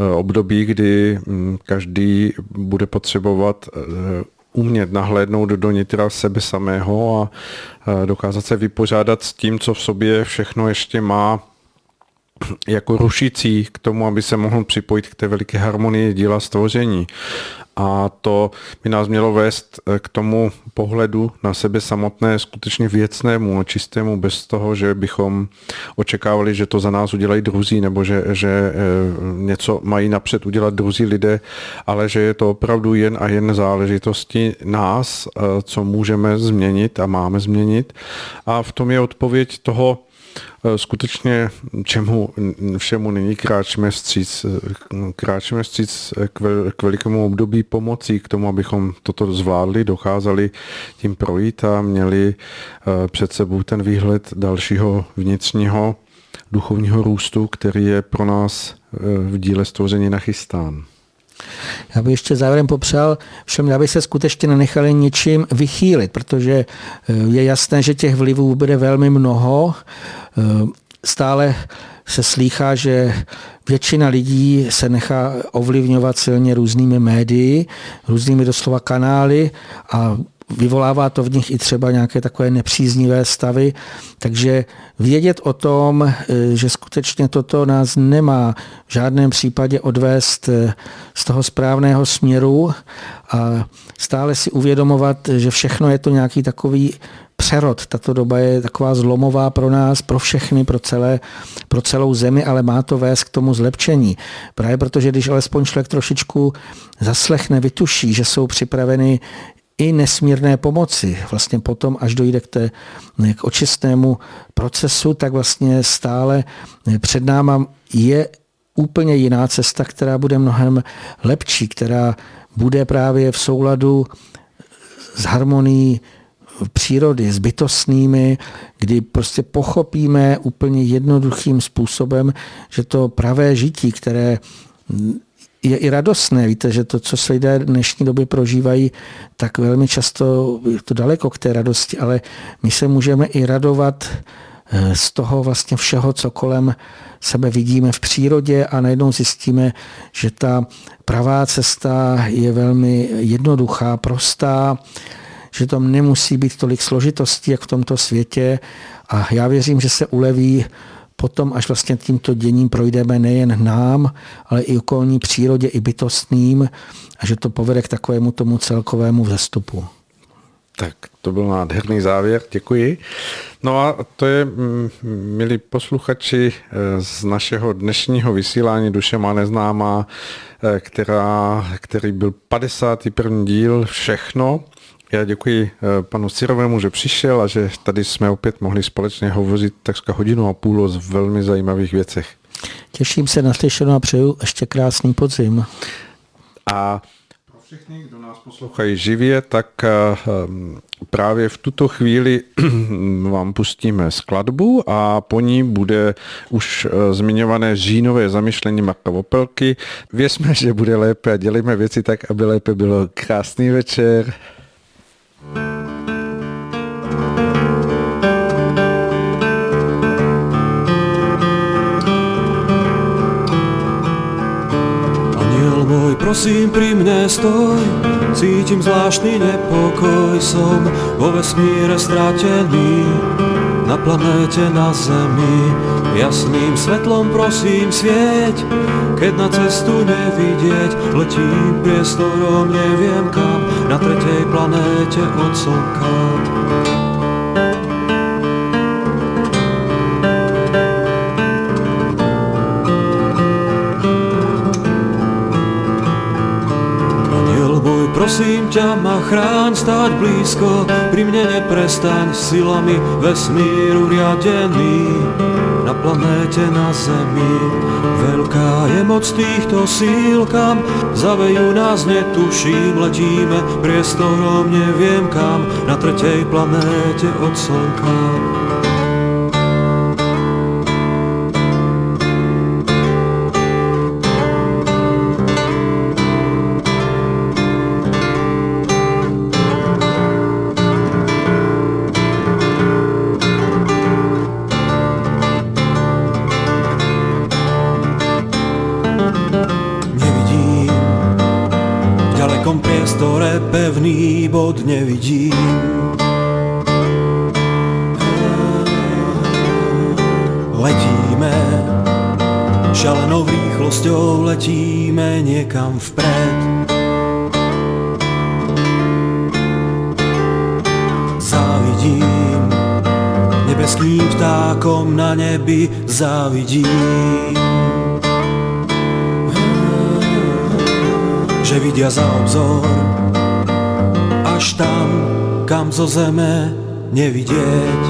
eh, období, kdy hm, každý bude potřebovat umět nahlédnout do nitra sebe samého a dokázat se vypořádat s tím, co v sobě všechno ještě má jako rušící k tomu, aby se mohl připojit k té veliké harmonii díla stvoření. A to by nás mělo vést eh, k tomu pohledu na sebe samotné skutečně věcnému a čistému, bez toho, že bychom očekávali, že to za nás udělají druzí, nebo že, že eh, něco mají napřed udělat druzí lidé, ale že je to opravdu jen a jen záležitosti nás, eh, co můžeme změnit a máme změnit. A v tom je odpověď toho, skutečně čemu všemu nyní kráčíme vstříc, eh, kráčíme vstříc k, vel, k velikému období pomocí k tomu, abychom toto zvládli, dokázali tím projít a měli eh, před sebou ten výhled dalšího vnitřního duchovního růstu, který je pro nás v díle stvoření nachystán. Já bych ještě závěrem popřál všem, aby se skutečně nenechali ničím vychýlit, protože je jasné, že těch vlivů bude velmi mnoho Eh, stále se slýchá, že většina lidí se nechá ovlivňovat silně různými médii, různými doslova kanály a vyvolává to v nich i třeba nějaké takové nepříznivé stavy. Takže vědět o tom, eh, že skutečně toto nás nemá v žádném případě odvést eh, z toho správného směru a stále si uvědomovat, že všechno je to nějaký takový přerod. Tato doba je taková zlomová pro nás, pro všechny, pro, celé, pro celou zemi, ale má to vést k tomu zlepšení. Právě protože když alespoň člověk trošičku zaslechne, vytuší, že jsou připraveny i nesmírné pomoci. Vlastně potom, až dojde k, té, k očistnému procesu, tak vlastně stále před náma je úplně jiná cesta, která bude mnohem lepší, která bude právě v souladu s harmonií přírody, s bytostnými, kdy prostě pochopíme úplně jednoduchým způsobem, že to pravé žití, které je i radostné. Víte, že to, co se lidé dnešní doby prožívají, tak velmi často je to daleko k té radosti, ale my se můžeme i radovat eh, z toho vlastně všeho, co kolem sebe vidíme v přírodě a najednou zjistíme, že ta pravá cesta je velmi jednoduchá, prostá, že tam nemusí být tolik složitostí, jak v tomto světě a já věřím, že se uleví potom, až vlastně tímto děním projdeme nejen nám, ale i okolní přírodě, i bytostným a že to povede k takovému tomu celkovému vzestupu. Tak to byl nádherný závěr, děkuji. No a to je, mm, milí posluchači, eh, z našeho dnešního vysílání Duše má neznámá, eh, která, který byl 51. díl Všechno. Já děkuji eh, panu Cirovému, že přišel a že tady jsme opět mohli společně hovořit takřka hodinu a půl o velmi zajímavých věcech. Těším se na slyšenou a přeju ještě krásný podzim. A pro všechny, kdo nás poslouchají živě, tak eh, právě v tuto chvíli vám pustíme skladbu a po ní bude už eh, zmiňované říjnové zamyšlení Marka Vopelky. Věřme, že bude lépe a dělejme věci tak, aby lépe bylo. Krásný večer. Prosím, pri mne stoj, cítim zvláštny nepokoj, som vo vesmíre stratený, na planéte na Zemi. Jasným svetlom prosím svieť, keď na cestu nevidieť, letím priestorom neviem kam, na tretej planéte od Slnka. Prosím ťa, ma chráň stáť blízko, pri mne neprestaň silami vesmíru riadený. Na planéte, na Zemi, veľká je moc týchto síl, kam zavejú nás netuším, letíme priestorom neviem kam, na tretej planéte od Slnka. Ktoré pevný bod nevidím. Letíme, šalenou rýchlosťou letíme niekam vpred. Závidím, nebeským vtákom na nebi závidím. Že vidia za obzor až tam, kam zo zeme nevidieť.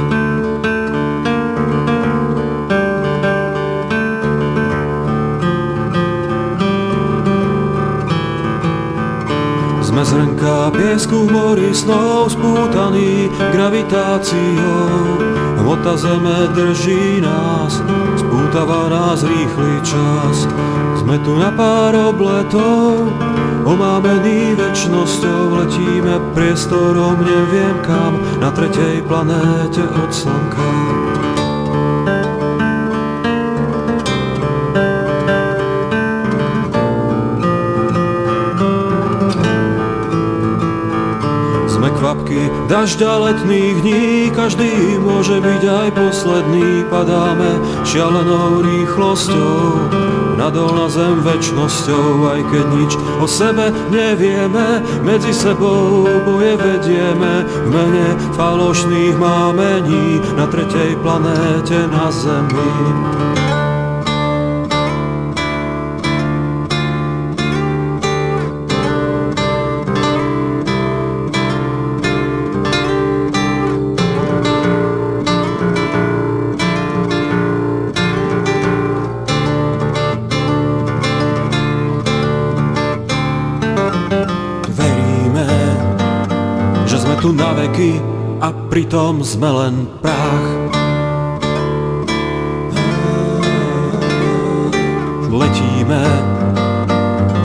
Sme zrnka piesku v mori snov spútaný gravitáciou. Hmota zeme drží nás, spútava nás rýchly čas. Sme tu na pár obletov, omámený väčšnosťou, letíme priestorom neviem kam, na tretej planéte od slnka. Kvapky dažďa letných dní, každý môže byť aj posledný. Padáme šialenou rýchlosťou, nadol na zem väčšnosťou, aj keď nič o sebe nevieme, medzi sebou boje vedieme, v mene falošných mámení na tretej planéte na Zemi. Pritom sme len prach. Letíme,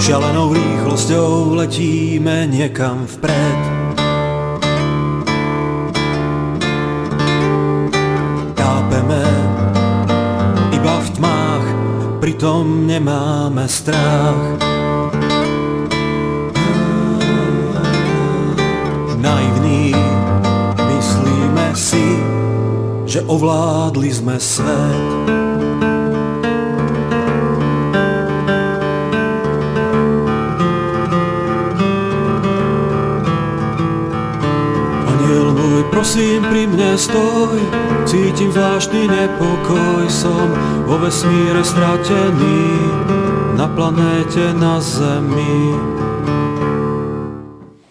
šialenou rýchlosťou letíme niekam vpred. Tápeme iba v tmách, pritom nemáme strach. Že ovládli sme svet. Aniel môj, prosím, pri mne stoj, cítim zvláštny nepokoj, som vo vesmíre stratený, na planéte na Zemi.